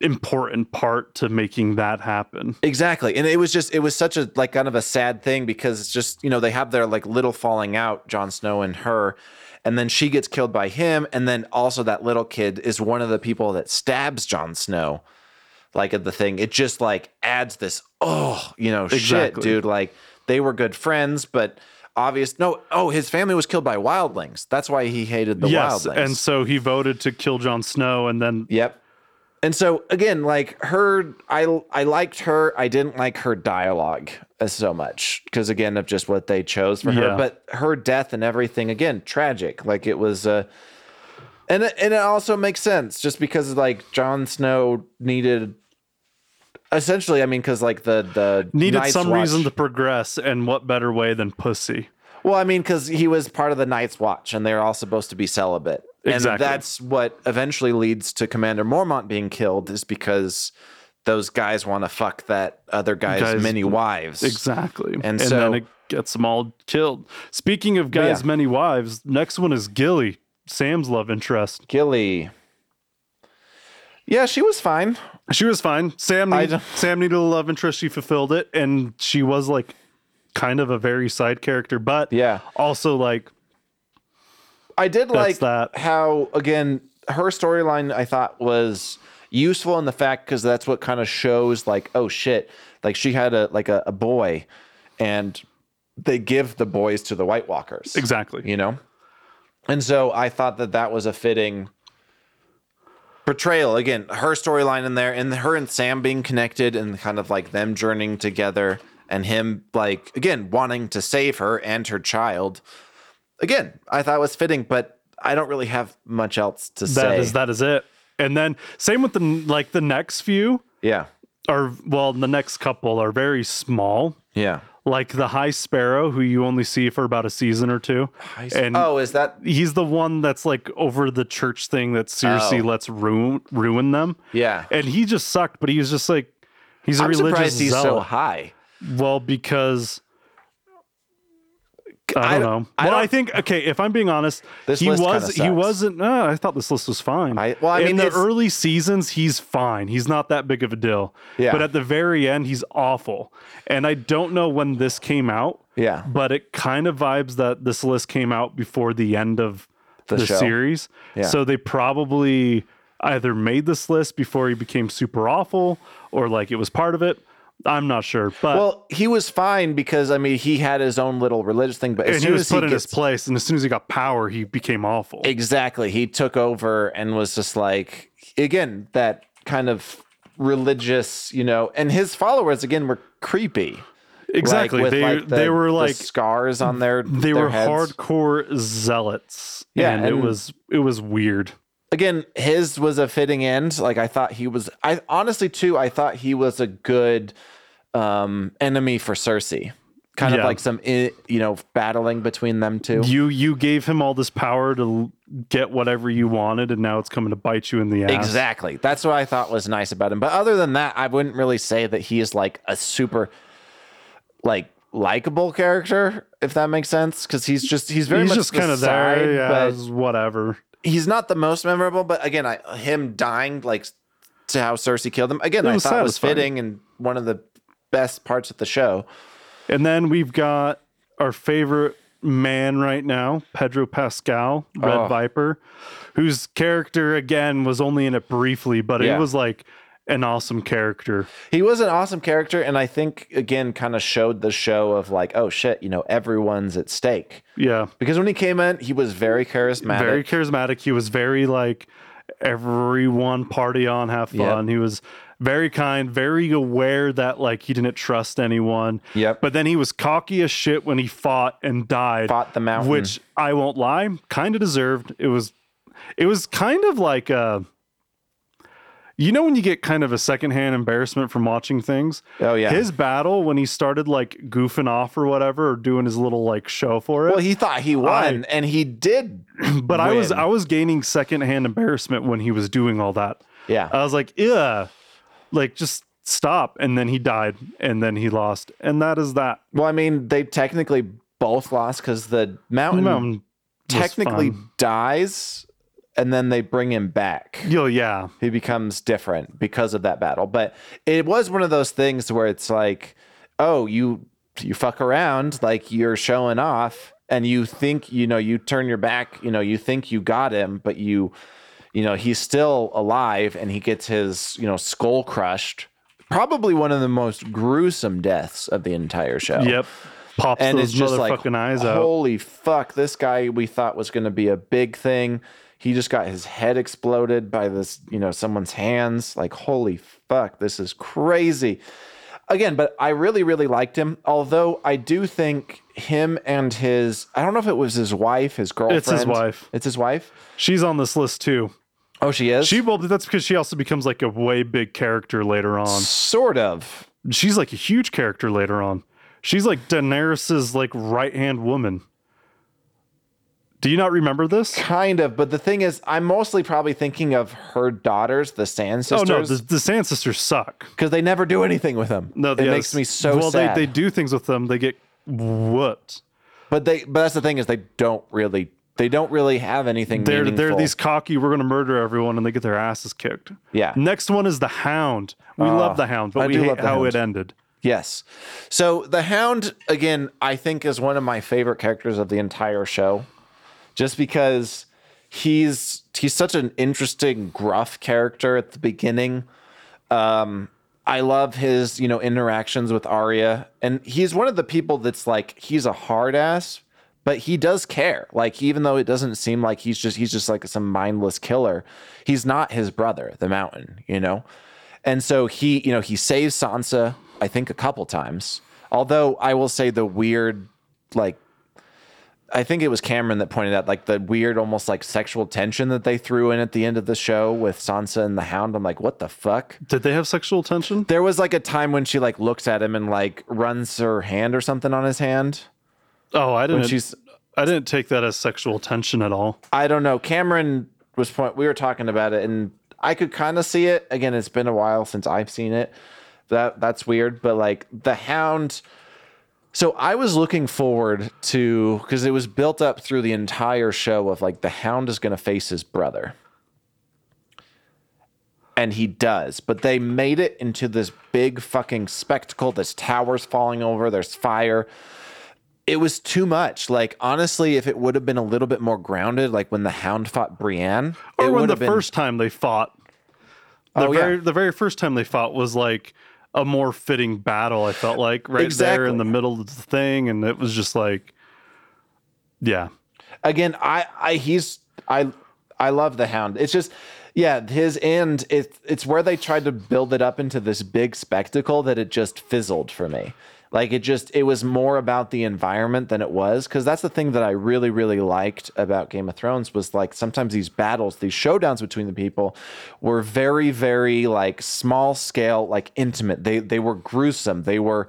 important part to making that happen. exactly, and it was just it was such a like kind of a sad thing because it's just you know they have their like little falling out, Jon Snow and her, and then she gets killed by him, and then also that little kid is one of the people that stabs Jon Snow. Like at the thing, it just like adds this oh you know shit, dude. Like they were good friends, but obvious no oh his family was killed by wildlings. That's why he hated the yes, wildlings. and so he voted to kill Jon Snow, and then Yep. And so again, like her, I I liked her. I didn't like her dialogue so much because again of just what they chose for her. Yeah. But her death and everything again tragic. Like it was, uh, and it, and it also makes sense just because like Jon Snow needed. Essentially, I mean, because like the the needed Night's some Watch- reason to progress, and what better way than pussy? Well, I mean, because he was part of the Night's Watch, and they're all supposed to be celibate, and that's what eventually leads to Commander Mormont being killed, is because those guys want to fuck that other guy's Guys- many wives. Exactly, And then so- it gets them all killed. Speaking of guys, yeah. many wives. Next one is Gilly, Sam's love interest. Gilly. Yeah, she was fine. She was fine. Sam need, Sam needed a love interest. She fulfilled it, and she was like kind of a very side character, but Yeah. also like I did like that. how again her storyline I thought was useful in the fact because that's what kind of shows like oh shit like she had a like a, a boy and they give the boys to the White Walkers exactly. you know and so I thought that that was a fitting portrayal again her storyline in there and her and Sam being connected and kind of like them journeying together and him like again wanting to save her and her child again I thought it was fitting but I don't really have much else to That say That is that is it. And then same with the like the next few yeah are well the next couple are very small. yeah like the High Sparrow, who you only see for about a season or two. and oh, is that he's the one that's like over the church thing that Cersei Oh. lets ruin ruin them. yeah? And he just sucked, but he was just like he's a I'm religious surprised he's so high. well, because I I don't don't- know. I well, I don't- think okay. If I'm being honest, This he list was kinda he wasn't. No, I thought this list was fine. I- well, I in mean, the early seasons, he's fine. He's not that big of a deal. Yeah. But at the very end, he's awful. And I don't know when this came out. Yeah. But it kind of vibes that this list came out before the end of The the, series. Yeah. So they probably either made this list before he became super awful, or like it was part of it. I'm not sure. But Well, he was fine because I mean he had his own little religious thing, but as and soon he was as he put in his place, and as soon as he got power, he became awful. exactly, he took over and was just like again that kind of religious, you know, and his followers again were creepy. exactly. Like, they like, the- they were the like scars on their they their were heads. hardcore zealots. Yeah, and, it was it was weird. again his was a fitting end like i thought he was i honestly too i thought he was a good um enemy for cersei. Kind of like some you know battling between them two. You you gave him all this power to get whatever you wanted, and now it's coming to bite you in the ass. exactly. That's what i thought was nice about him. But other than that i wouldn't really say that he is like a super like likable character if that makes sense. Because he's just he's very He's much just kind of there, yeah, whatever. he's not the most memorable, but again, I, him dying like to how Cersei killed him again, It I thought was fitting and one of the best parts of the show. And then we've got our favorite man right now, Pedro Pascal, Red Oh. Viper, whose character again was only in it briefly, but Yeah. it was like an awesome character. He was an awesome character, and I think again kind of showed the show of like, oh shit, you know, everyone's at stake. Yeah. Because when he came in, he was very charismatic. Very charismatic. He was very like everyone party on, have fun. He was very kind, very aware that like he didn't trust anyone. Yep. But then he was cocky as shit when he fought and died. Fought the mountain. Which I won't lie, kind of deserved. It was it was kind of like uh you know when you get kind of a secondhand embarrassment from watching things? Oh, yeah. His battle when he started like goofing off or whatever or doing his little like show for it. well, he thought he won, and he did. *clears throat* but I was. I was gaining secondhand embarrassment when he was doing all that. Yeah. I was like, yeah, like just stop. And then he died, and then he lost, and that is that. well, I mean, they technically both lost because the mountain Mountain technically dies, and then they bring him back. Yo, yeah, he becomes different because of that battle. But it was one of those things where it's like, oh, you you fuck around, like you're showing off, and you think you know you turn your back, you know you think you got him, but you you know he's still alive, and he gets his you know skull crushed. Probably one of the most gruesome deaths of the entire show. yep. Pops And those it's just like, eyes out. holy fuck, this guy we thought was going to be a big thing. He just got his head exploded by this, you know, someone's hands. Like, holy fuck, this is crazy. Again, but I really, really liked him. Although I do think him and his, I don't know if it was his wife, his girlfriend. It's his wife. It's his wife. She's on this list too. Oh, she is? She well, that's because she also becomes like a way big character later on. sort of. She's like a huge character later on. She's like Daenerys's like right hand woman. Do you not remember this? Kind of. But the thing is, I'm mostly probably thinking of her daughters, the Sand Sisters. Oh no, the, the Sand Sisters suck. because they never do anything with them. No, it makes me so well. sad. They they do things with them. They get whooped. But they, but that's the thing is they don't really, they don't really have anything. They're meaningful. they're these cocky. We're gonna murder everyone, and they get their asses kicked. Yeah. Next one is the Hound. We love the Hound, but I we hate how Hound. it ended. Yes. So the Hound again, I think is one of my favorite characters of the entire show, just because he's he's such an interesting gruff character at the beginning. Um, I love his you know interactions with Arya, and he's one of the people that's like he's a hard ass, but he does care. Like even though it doesn't seem like he's just he's just like some mindless killer, he's not his brother, the Mountain, you know. And so he, you know, he saves Sansa, I think, a couple times. Although I will say the weird, like, I think it was Cameron that pointed out like the weird, almost like sexual tension that they threw in at the end of the show with Sansa and the Hound. I'm like, what the fuck? Did they have sexual tension? There was like a time when she like looks at him and like runs her hand or something on his hand. Oh, I didn't. she's, I didn't take that as sexual tension at all. I don't know. Cameron was point. We were talking about it, and I could kind of see it. Again, it's been a while since I've seen it. That that's weird, but like the Hound. So I was looking forward to because it was built up through the entire show of like the Hound is going to face his brother. And he does, but they made it into this big fucking spectacle. This tower's falling over, there's fire. It was too much. Like, honestly, if it would have been a little bit more grounded, like when the Hound fought Brienne, Or it when the been. first time they fought, the Oh, yeah. very the very first time they fought was like a more fitting battle. I felt like right there in the middle of the thing, and it was just like, yeah, again i i he's i i love the hound it's just yeah his end it, it's where they tried to build it up into this big spectacle that it just fizzled for me like it just it was more about the environment than it was because that's the thing that i really really liked about game of thrones was like sometimes these battles these showdowns between the people were very very like small scale like intimate they they were gruesome they were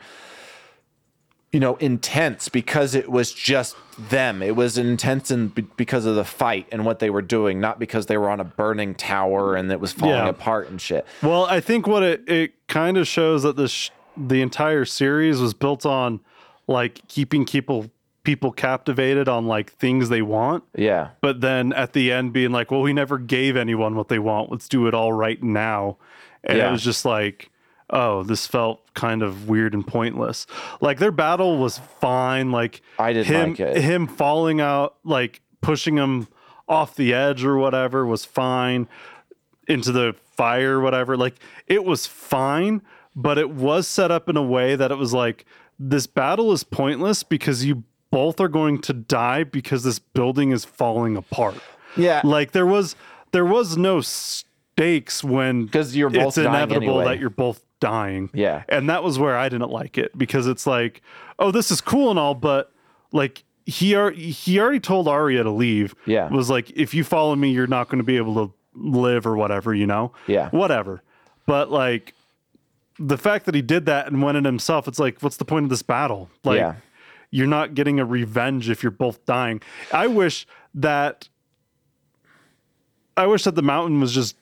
you know, intense because it was just them. It was intense and be- because of the fight and what they were doing, not because they were on a burning tower and it was falling Yeah. apart and shit. Well, I think what it, it kind of shows that this the entire series was built on like keeping people people captivated on like things they want, Yeah. but then at the end being like, well, we never gave anyone what they want. Let's do it all right now. And Yeah. it was just like, oh, this felt kind of weird and pointless. Like their battle was fine. Like I didn't him like it. him falling out, like pushing him off the edge or whatever was fine into the fire, whatever. Like it was fine, but it was set up in a way that it was like this battle is pointless because you both are going to die because this building is falling apart. Yeah. Like there was there was no stakes when because you're both it's inevitable anyway. that you're both dying. Yeah. And that was where I didn't like it because it's like, oh, this is cool and all, but like he ar- he already told Arya to leave. Yeah. Was like, if you follow me, you're not going to be able to live or whatever, you know? Yeah. Whatever. But like the fact that he did that and went in himself, it's like, what's the point of this battle? Like Yeah. you're not getting a revenge if you're both dying. I wish that I wish that the mountain was just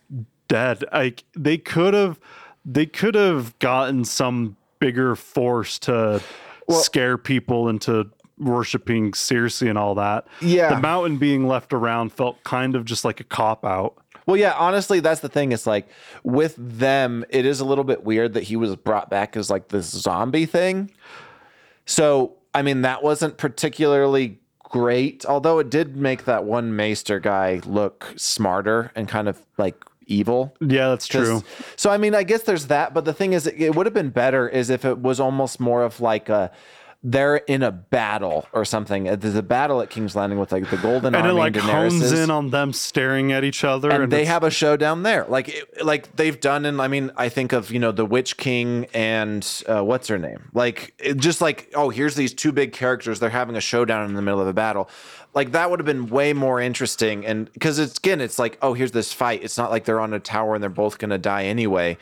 dead. Like they could have they could have gotten some bigger force to scare people into worshiping Cersei and all that. Yeah. The mountain being left around felt kind of just like a cop out. Well, yeah, honestly, that's the thing. It's like with them, it is a little bit weird that he was brought back as like this zombie thing. So, I mean, that wasn't particularly great, although it did make that one Maester guy look smarter and kind of like evil. Yeah, that's true. So I mean, I guess there's that, but the thing is, it, it would have been better is if it was almost more of like a they're in a battle or something. There's a battle at King's Landing with like the Golden And it like and hones in on them staring at each other and, they it's- have a showdown there, like it, like they've done. And I mean, I think of you know the Witch King and uh, what's her name, like it, just like oh, here's these two big characters. They're having a showdown in the middle of a battle. Like that would have been way more interesting. And because it's again, it's like oh, here's this fight. It's not like they're on a tower and they're both gonna die anyway.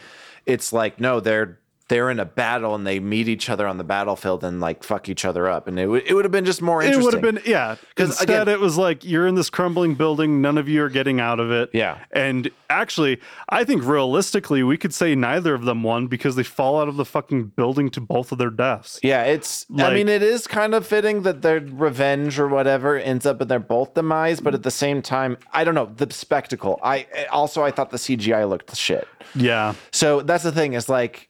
It's like no, they're they're in a battle and they meet each other on the battlefield and like fuck each other up. And it would it would have been just more interesting. it interesting. would have been yeah 'Cause instead again- it was like you're in this crumbling building none of you are getting out of it Yeah. and actually i think realistically we could say neither of them won because they fall out of the fucking building to both of their deaths Yeah, it's. I Like- mean, it is kind of fitting that their revenge or whatever ends up in their both demise, but at the same time, I don't know the spectacle. I also I thought the CGI looked shit. yeah So that's the thing is like,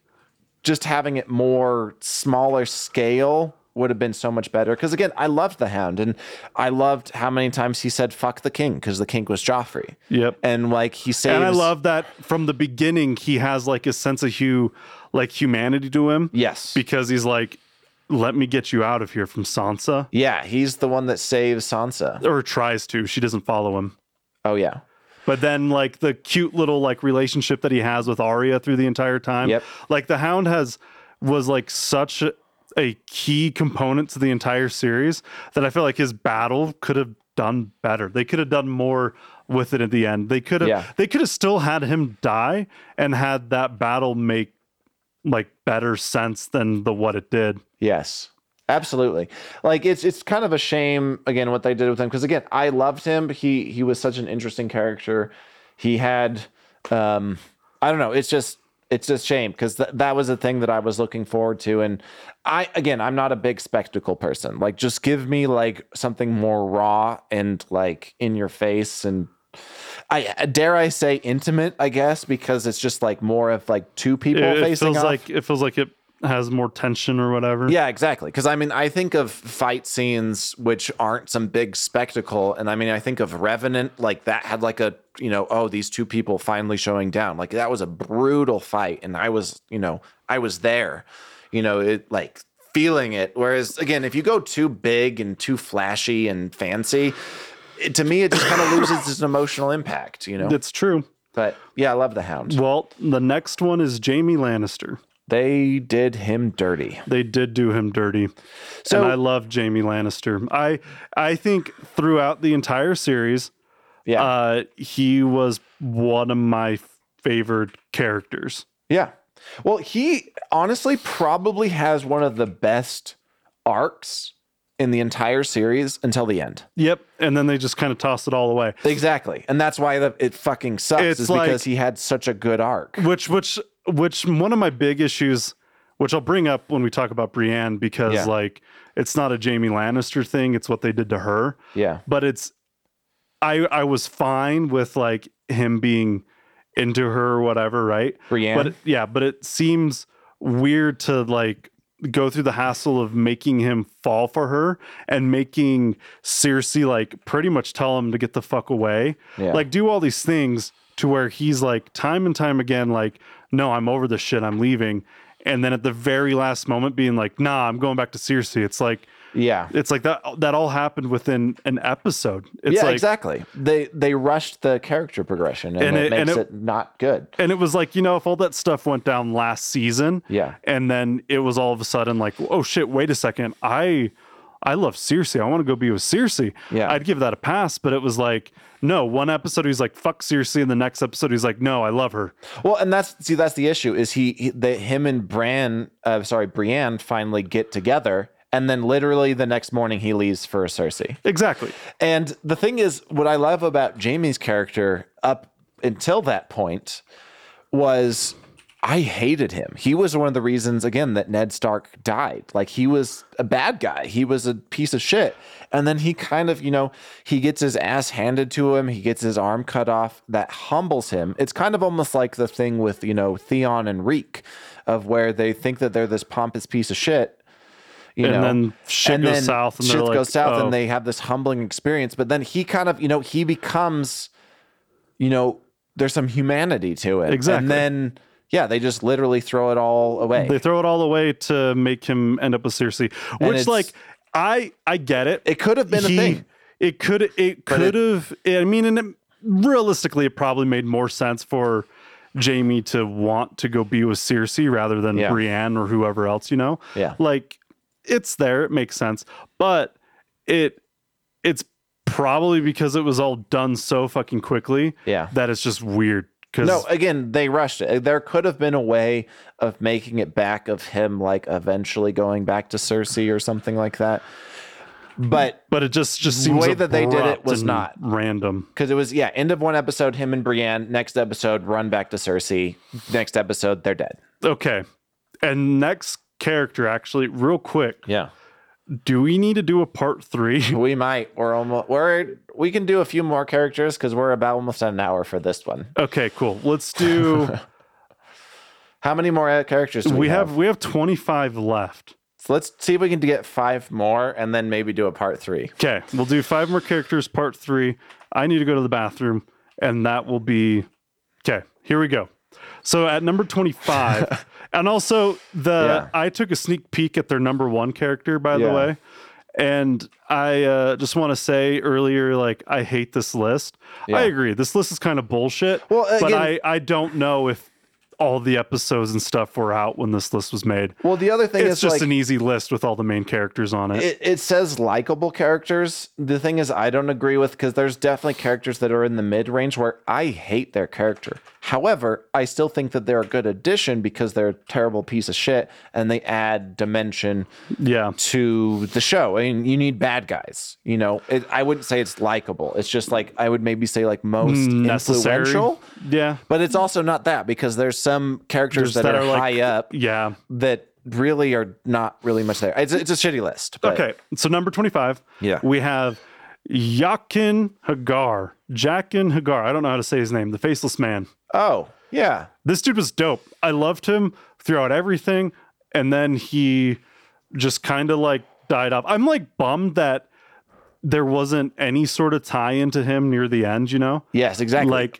just having it more smaller scale would have been so much better. Because again, I loved the Hound, and I loved how many times he said "fuck the king" because the king was Joffrey. Yep. And like he saves. and i love that from the beginning he has like a sense of hue like humanity to him Yes. because he's like let me get you out of here from sansa yeah, he's the one that saves Sansa. or tries to she doesn't follow him Oh yeah. But then like the cute little like relationship that he has with Arya through the entire time. Yep. Like the Hound has was like such a, key component to the entire series that I feel like his battle could have done better. They could have done more with it at the end. They could have Yeah. they could have still had him die and had that battle make like better sense than the what it did. Yes. Absolutely. Like it's it's kind of a shame again what they did with him because again, I loved him. He he was such an interesting character. He had um I don't know, it's just it's just shame because th- that was a thing that I was looking forward to and I again, I'm not a big spectacle person. Like just give me like something more raw and like in your face and I dare I say intimate, I guess, because it's just like more of like two people It, it facing feels off. like it feels like it has more tension or whatever. Yeah, exactly. Because I mean, I think of fight scenes which aren't some big spectacle, and I mean, I think of Revenant, like that had like a you know, oh, these two people finally showing down, like that was a brutal fight, and I was, you know, I was there, you know, it like feeling it. Whereas again, if you go too big and too flashy and fancy, it, to me, it just kind of loses its *coughs* emotional impact, you know. It's true. But yeah, I love the Hound. Well, the next one is Jaime Lannister. They did him dirty. They did do him dirty. So- and I love Jaime Lannister. I I think throughout the entire series, Yeah, uh, he was one of my favorite characters. Yeah. Well, he honestly probably has one of the best arcs in the entire series until the end. Yep. And then they just kind of tossed it all away. Exactly. And that's why the, it fucking sucks It's is like- because he had such a good arc. Which which which one of my big issues, which I'll bring up when we talk about Brienne, because Yeah. like it's not a Jaime Lannister thing, it's what they did to her. Yeah. But it's I I was fine with like him being into her or whatever, right? Brienne? But yeah, but it seems weird to like go through the hassle of making him fall for her and making Cersei like pretty much tell him to get the fuck away. Yeah. Like do all these things to where he's like time and time again like no, I'm over this shit, I'm leaving. And then at the very last moment being like, "Nah, I'm going back to Cersei. It's like Yeah. it's like that that all happened within an episode. It's yeah, like exactly. They they rushed the character progression and, And it, it- and makes it- it, not good. and it was like, you know, if all that stuff went down last season, Yeah. and then it was all of a sudden like, oh shit, wait a second, I I love Cersei. I want to go be with Cersei. Yeah. I'd give that a pass, but it was like, no, one episode he's like, fuck Cersei, and the next episode he's like, no, I love her. Well, and that's see that's the issue is he, he that him and Bran uh, sorry Brienne finally get together and then literally the next morning he leaves for Cersei. Exactly. And the thing is, what I love about Jaime's character up until that point was I hated him. He was one of the reasons, again, that Ned Stark died. Like he was a bad guy. He was a piece of shit. And then he kind of, you know, he gets his ass handed to him. He gets his arm cut off. That humbles him. It's kind of almost like the thing with, you know, Theon and Reek, of where they think that they're this pompous piece of shit. You know, And know, then shit goes south and shit like, goes south, "Oh." and they have this humbling experience. But then he kind of, you know, he becomes, you know, there's some humanity to it. Exactly. And then, yeah, they just literally throw it all away. They throw it all away to make him end up with Cersei, which like I I get it. it could have been He- a thing. It could it could have. I mean, and it, realistically, it probably made more sense for Jaime to want to go be with Cersei rather than Yeah. Brienne or whoever else. You know, Yeah. like it's there. It makes sense, but it it's probably because it was all done so fucking quickly. Yeah. that it's just weird. Because No, again, they rushed it. There could have been a way of making it back of him, like eventually going back to Cersei or something like that. But but it just just The way that they did it was not. random. because it was, yeah, end of one episode, him and Brienne. Next episode, run back to Cersei. Next episode, they're dead. Okay, and next character actually, real quick. Yeah. Do we need to do a part three? *laughs* We might. We're almost. We're. We can do a few more characters because we're about almost an hour for this one. Okay, cool. Let's do. *laughs* How many more characters do we, we have we have 25 left. So let's see if we can get five more, and then maybe do a part three. Okay, we'll do five more characters, part three. I need to go to the bathroom, and that will be okay. Here we go. So at number 25, *laughs* and also the Yeah. I took a sneak peek at their number one character, by the way. And I uh, just want to say earlier, like I hate this list. I agree. This list is kind of bullshit. Well, but I I don't know if all the episodes and stuff were out when this list was made. Well, the other thing It's is just like an easy list with all the main characters on it. it, it says likable characters. The thing is, I don't agree with because there's definitely characters that are in the mid range where I hate their character. However, I still think that they're a good addition because they're a terrible piece of shit and they add dimension yeah. to the show. I mean, you need bad guys. You know, it, I wouldn't say it's likable. It's just like I would maybe say like most Necessary. influential. Yeah. But it's also not that because there's some characters that, that are, are, like- high up Yeah. that really are not really much there. It's, it's a shitty list. But Okay. So number 25. Yeah. We have Yakin Hagar. Jaqen H'ghar. I don't know how to say his name. The faceless man. Oh, yeah. This dude was dope. I loved him throughout everything. And then he just kind of like died off. I'm like bummed that there wasn't any sort of tie into him near the end, you know? Yes, exactly. Like,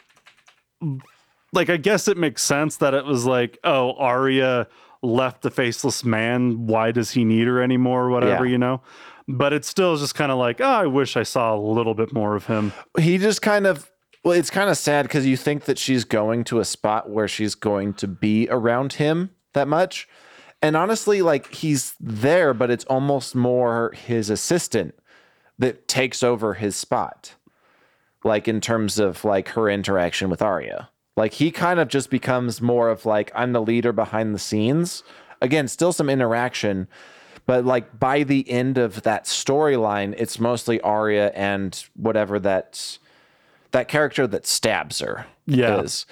like I guess it makes sense that it was like, oh, Arya left the faceless man. Why does he need her anymore? Or whatever, Yeah. you know? But it's still just kind of like, oh, I wish I saw a little bit more of him. he just kind of well it's kind of sad because you think that she's going to a spot where she's going to be around him that much and honestly like he's there but it's almost more his assistant that takes over his spot like in terms of like her interaction with Arya like he kind of just becomes more of like I'm the leader behind the scenes again still some interaction but like by the end of that storyline it's mostly Arya and whatever that that character that stabs her Yeah. is.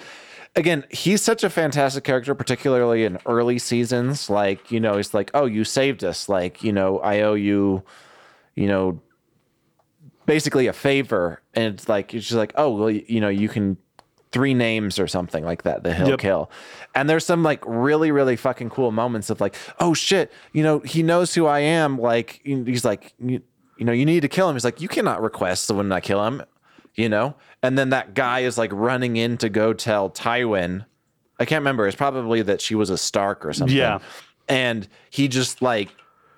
Again, he's such a fantastic character, particularly in early seasons. Like, you know, he's like, oh, you saved us. Like, you know, I owe you, you know, basically a favor. And it's like, it's just like, oh, well, you know, you can three names or something like that that he'll Yep. kill. And there's some like really, really fucking cool moments of like, oh shit, you know, he knows who I am. Like, he's like, you, you know, you need to kill him. He's like, you cannot request the when I kill him, you know? And then that guy is like running in to go tell Tywin. I can't remember. It's probably that she was a Stark or something. Yeah. And he just like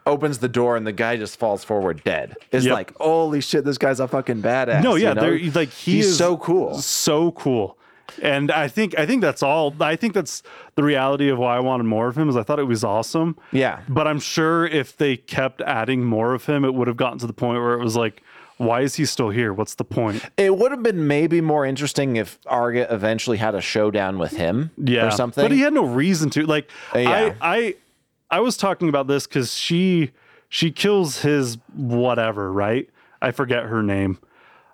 opens the door and the guy just falls forward dead. It's Yep. like, holy shit, this guy's a fucking badass. No, yeah, you know? they're like he He's so cool. so cool. And I think I think that's all. I think that's the reality of why I wanted more of him. Is I thought it was awesome. Yeah. But I'm sure if they kept adding more of him, it would have gotten to the point where it was like, why is he still here? What's the point? It would have been maybe more interesting if Arya eventually had a showdown with him Yeah, or something. But he had no reason to. Like, yeah. I I I was talking about this because she she kills his whatever, right? I forget her name.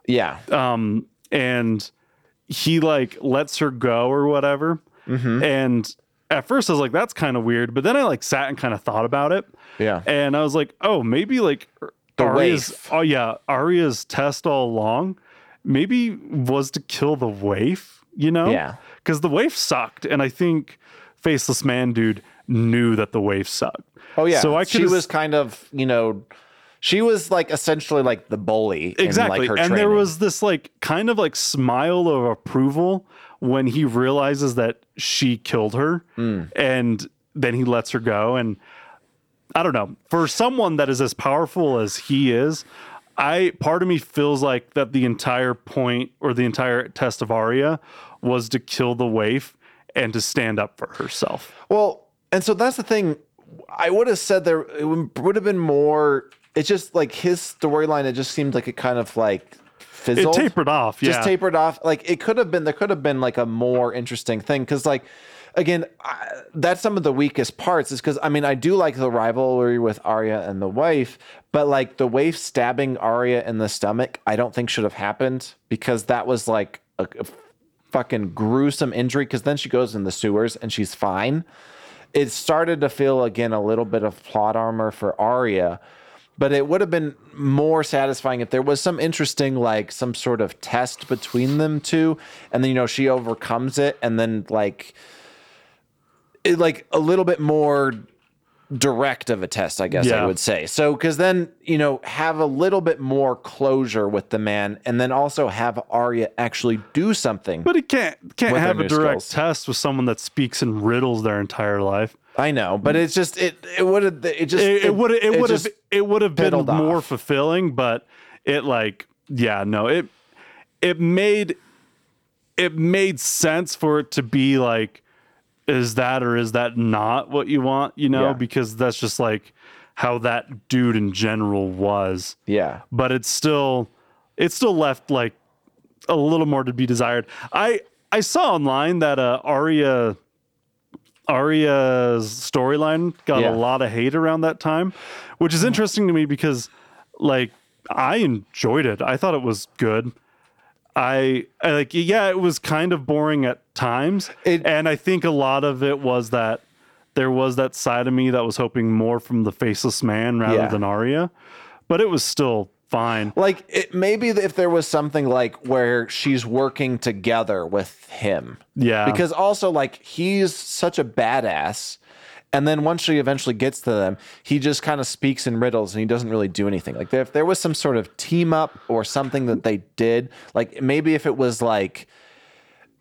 yeah. um and he like lets her go or whatever Mm-hmm. and at first i was like that's kind of weird but then i like sat and kind of thought about it Yeah. and i was like oh maybe like The Arya's, waif. oh yeah Arya's test all along maybe was to kill the waif you know Yeah. because the waif sucked and i think faceless man dude knew that the waif sucked Oh yeah. so i she was kind of, you know, she was like essentially like the bully. exactly In, like, her and there was this like kind of like smile of approval when he realizes that she killed her Hmm. and then he lets her go and i don't know for someone that is as powerful as he is i part of me feels like that the entire point or the entire test of Arya was to kill the waif and to stand up for herself Well, and so that's the thing. I would have said there would have been more. It's just like his storyline. It just seemed like it kind of like fizzled. it tapered off yeah just tapered off. Like it could have been. There could have been like a more interesting thing because like. Again, I, that's some of the weakest parts. Is because I mean I do like the rivalry with Arya and the wife, but like the waif stabbing Arya in the stomach, I don't think should have happened because that was like a, a fucking gruesome injury. Because then she goes in the sewers and she's fine it started to feel again a little bit of plot armor for Arya, but it would have been more satisfying if there was some interesting like some sort of test between them two, and then you know she overcomes it, and then like it like a little bit more direct of a test, I guess I would say. So because then you know have a little bit more closure with the man, and then also have Arya actually do something. but he can't can't have a direct skills. test with someone that speaks in riddles their entire life I know, but it's just it it would have it just it, it would it would have it would have been more off. fulfilling, but it like yeah no it it made it made sense for it to be like is that or is that not what you want? You know, Yeah. because that's just like how that dude in general was. Yeah. But it's still, it's still left like a little more to be desired. I I saw online that uh, Arya Arya's storyline got Yeah. a lot of hate around that time, which is interesting to me because like I enjoyed it. I thought it was good. I, I like yeah, it was kind of boring at times. It- and I think a lot of it was that there was that side of me that was hoping more from the faceless man rather Yeah. than Arya. But it was still fine. Like it, maybe if there was something like where she's working together with him. Yeah. Because also like he's such a badass. And then once she eventually gets to them, he just kind of speaks in riddles and he doesn't really do anything. Like if there was some sort of team up or something that they did, like maybe if it was like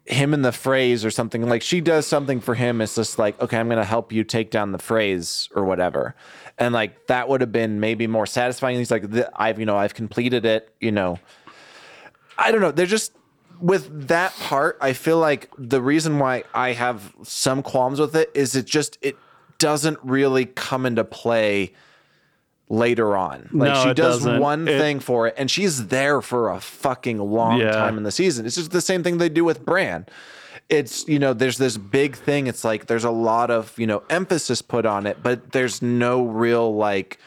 him in the Freys or something like she does something for him it's just like okay i'm gonna help you take down the Freys or whatever. And like that would have been maybe more satisfying he's like i've you know i've completed it you know? I don't know they're just with that part i feel like the reason why i have some qualms with it is it just it doesn't really come into play later on like No, she does doesn't. one It- thing for it and she's there for a fucking long Yeah. time in the season it's just the same thing they do with bran it's you know there's this big thing it's like there's a lot of you know emphasis put on it but there's no real like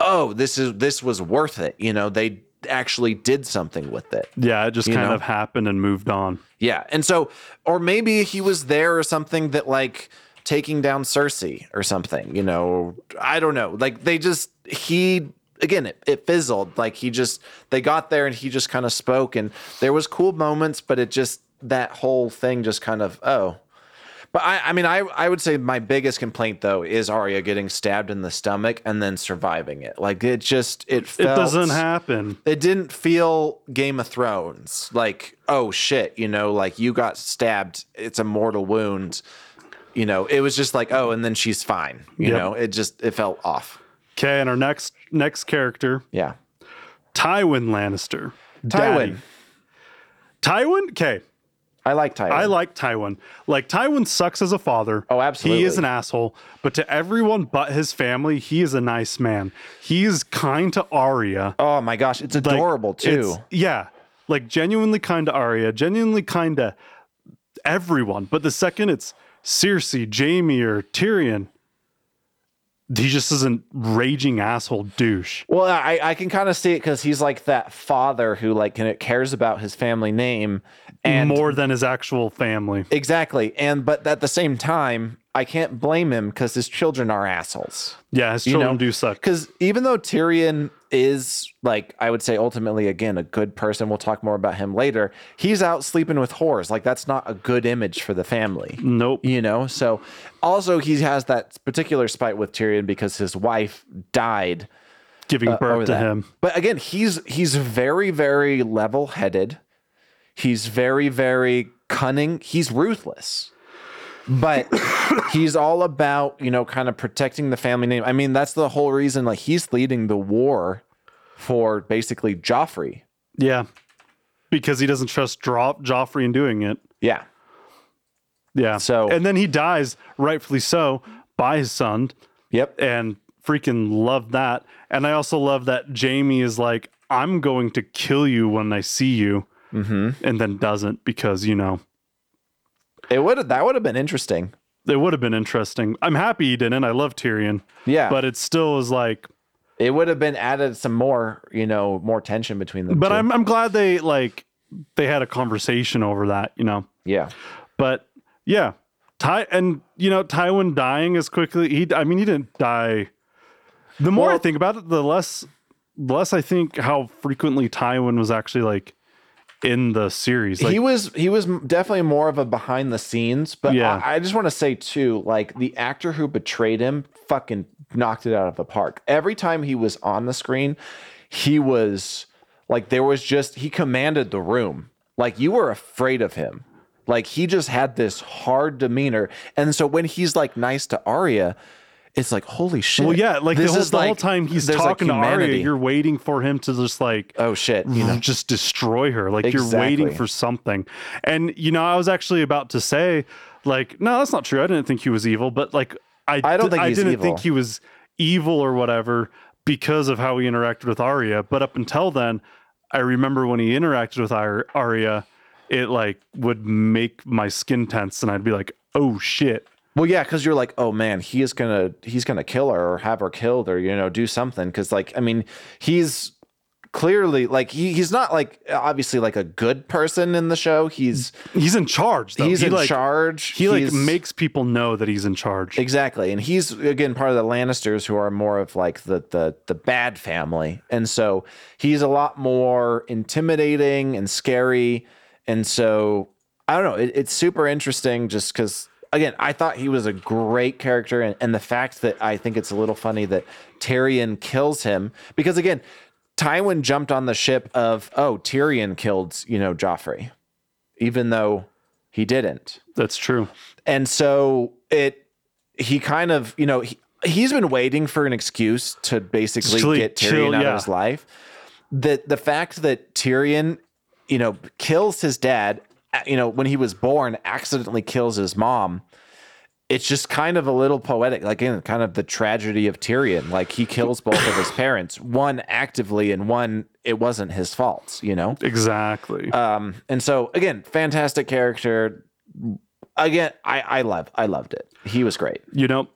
oh this is this was worth it you know they actually did something with it Yeah, it just kind know? of happened and moved on. yeah and so or maybe he was there or something that like taking down cersei or something you know i don't know like they just he again it, it fizzled like he just they got there and he just kind of spoke and there was cool moments but it just that whole thing just kind of oh but I, I mean, I, I would say my biggest complaint though is Arya getting stabbed in the stomach and then surviving it. Like it just it It doesn't happen. It didn't feel Game of Thrones like oh shit, you know, like you got stabbed. It's a mortal wound. You know, it was just like oh, and then she's fine. You Yep. know, it just it felt off. Okay, and our next next character, Yeah, Tywin Lannister. Tywin. Daddy. Tywin, okay. I like Tywin. I like Tywin. Like Tywin sucks as a father. Oh, absolutely. He is an asshole, but to everyone but his family, he is a nice man. He is kind to Arya. Oh my gosh, it's Like, adorable too. it's- yeah. Like genuinely kind to Arya, genuinely kind to everyone. But the second it's Cersei, Jaime, or Tyrion, he just is a raging asshole douche. Well, I, I can kind of see it because he's like that father who like can, cares about his family name and more than his actual family. exactly. And but at the same time, I can't blame him because his children are assholes. Yeah, his You children know, do suck. Because even though Tyrion is like I would say ultimately again a good person, we'll talk more about him later. He's out sleeping with whores. Like that's not a good image for the family. Nope. You know, so also he has that particular spite with Tyrion because his wife died Giving uh, over birth to that. him. But again, he's he's very very level-headed. He's very very cunning. He's ruthless. But he's all about, you know, kind of protecting the family name. I mean, that's the whole reason like he's leading the war for basically Joffrey. Yeah. Because he doesn't trust Dro- Joffrey in doing it. Yeah. Yeah. So- and then he dies, rightfully so, by his son, Yep. and freaking love that. And I also love that Jaime is like, "I'm going to kill you when I see you," mm-hmm. and then doesn't because you know It would that would have been interesting. it would have been interesting. I'm happy he didn't. I love Tyrion, Yeah. but it still is like. it would have been added some more, you know, more tension between them. But two. I'm I'm glad they like they had a conversation over that. You know. yeah. But yeah, Ty and you know Tywin dying as quickly. He, I mean, he didn't die. The more I think about it, the less, the less I think how frequently Tywin was actually like in the series. Like, he was he was definitely more of a behind the scenes, but Yeah. I, I just want to say too, like the actor who betrayed him fucking knocked it out of the park. Every time he was on the screen, he was like there was just he commanded the room. Like you were afraid of him. Like he just had this hard demeanor. And so when he's like nice to Arya, it's like holy shit. well, yeah, like the This whole, is the whole time he's there's, like, talking to Arya, you're waiting for him to just like oh shit, you know. Mm-hmm. just destroy her. Like you're waiting for something. And you know, I was actually about to say, Like, no, that's not true. I didn't think he was evil, but like, I, I don't di- think I he's didn't evil. think he was evil or whatever because of how he interacted with Arya. But up until then, I remember when he interacted with Ar- Arya, it like would make my skin tense, and I'd be like, "Oh shit!" Well, yeah, because you're like, oh man, he is gonna he's gonna kill her or have her killed or you know do something. Because like, I mean, he's clearly like he, he's not like obviously like a good person in the show. He's He's in charge. Though. he's he in like, charge. He like makes people know that he's in charge. Exactly. And he's again part of the Lannisters who are more of like the the the bad family. And so he's a lot more intimidating and scary. And so I don't know, it, it's super interesting just cuz again, I thought he was a great character and, and the fact that I think it's a little funny that Tyrion kills him because again, Tywin jumped on the ship of oh, Tyrion killed, you know, Joffrey even though he didn't That's true. and so it he kind of you know he, he's been waiting for an excuse to basically get Tyrion chill, out yeah. of his life. The the fact that Tyrion, you know, kills his dad, you know, when he was born, accidentally kills his mom. It's just kind of a little poetic, like again, kind of the tragedy of Tyrion. Like he kills both of his *coughs* parents, one actively and one it wasn't his fault, you know. Exactly. Um, and so again, fantastic character. Again, I I love I loved it. He was great. you know,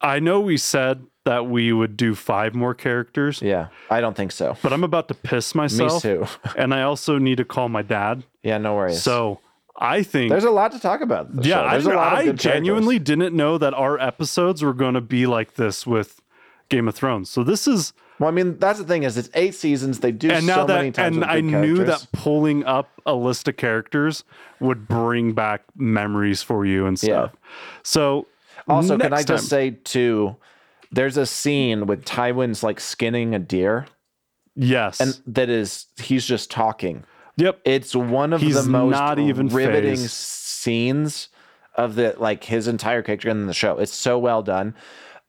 I know we said that we would do five more characters, Yeah, I don't think so. but I'm about to piss myself. Me too. and I also need to call my dad. Yeah, no worries. So I think there's a lot to talk about. yeah, show. I, there's a lot I genuinely didn't know that our episodes were going to be like this with Game of Thrones. So this is. Well, I mean, that's the thing is, it's eight seasons. They do and so now many times. and I good knew that pulling up a list of characters would bring back memories for you and Yeah. stuff. So Also, can I just time- say too? There's a scene with Tywin's like skinning a deer, yes, and that is he's just talking. yep, It's one of He's the most not even riveting phased. scenes of the like his entire character in the show. It's so well done.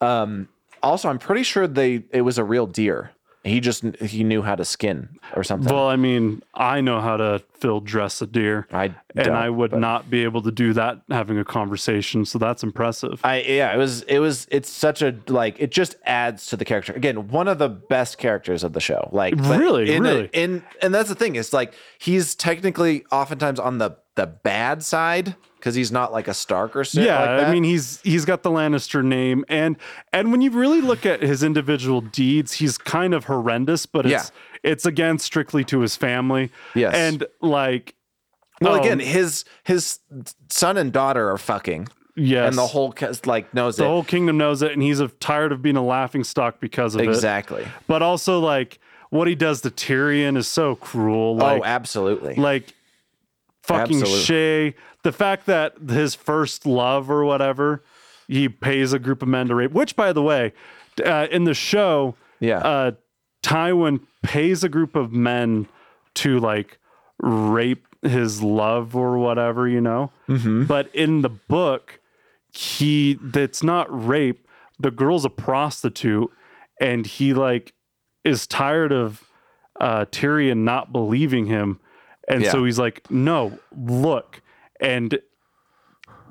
Um, also, I'm pretty sure they it was a real deer. He just he knew how to skin or something. Well, I mean, I know how to fill dress a deer, I and I would but- not be able to do that having a conversation. So that's impressive. I yeah, it was it was it's such a like it just adds to the character. Again, one of the best characters of the show. Like Really? in a- Really? in and that's the thing. It's like he's technically oftentimes on the the bad side because he's not like a Stark or shit yeah, like. I mean, he's he's got the Lannister name, and and when you really look at his individual deeds, he's kind of horrendous. But it's it's again strictly to his family. Yes. and like well, um, again, his his son and daughter are fucking, yes, and the whole like knows the it The whole kingdom knows it, and he's a, tired of being a laughing stock because of it. exactly. But also, like what he does to Tyrion is so cruel. Like, oh, absolutely. like fucking Absolutely. Shae. The fact that his first love or whatever, he pays a group of men to rape. Which, by the way, uh, in the show, Yeah. uh, Tywin pays a group of men to like rape his love or whatever, you know. Mm-hmm. But in the book, he that's not rape. The girl's a prostitute, and he like is tired of uh, Tyrion not believing him, and so he's like, "No, look," and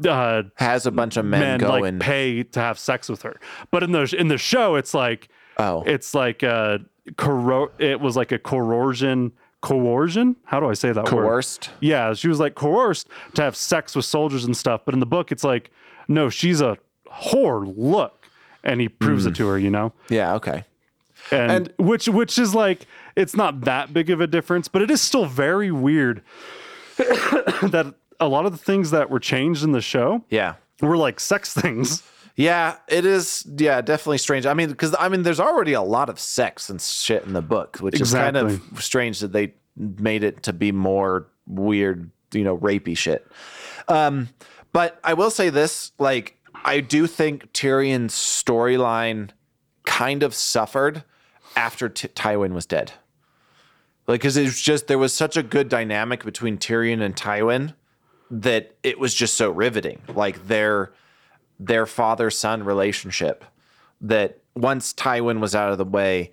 uh, Has a bunch of men, men like pay to have sex with her. But in the in the show, it's like oh, it's like a corro- It was like a coercion. Coercion? How do I say that word? coerced. Yeah, she was like coerced to have sex with soldiers and stuff. But in the book, it's like, no, she's a whore. Look, and he proves it mm. to her. You know, Yeah. Okay. and, which which is like it's not that big of a difference, but it is still very weird *coughs* that a lot of the things that were changed in the show Yeah. were like sex things. Yeah, it is. Yeah, definitely strange. I mean, because I mean, there's already a lot of sex and shit in the book, which is kind of strange that they made it to be more weird, you know, rapey shit. Um, but I will say this: like, I do think Tyrion's storyline kind of suffered after T- Tywin was dead. Like, because it was just there was such a good dynamic between Tyrion and Tywin that it was just so riveting. Like their their father son relationship that once Tywin was out of the way,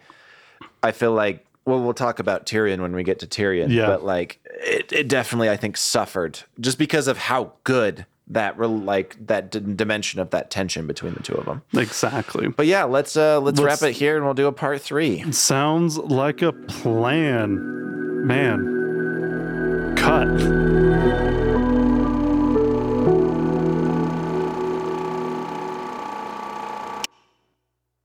I feel like well, we'll talk about Tyrion when we get to Tyrion. Yeah. But like, it, it definitely I think suffered just because of how good that like that d- dimension of that tension between the two of them. Exactly. But yeah, let's uh let's, let's wrap it here and we'll do a part three. Sounds like a plan, man. Cut.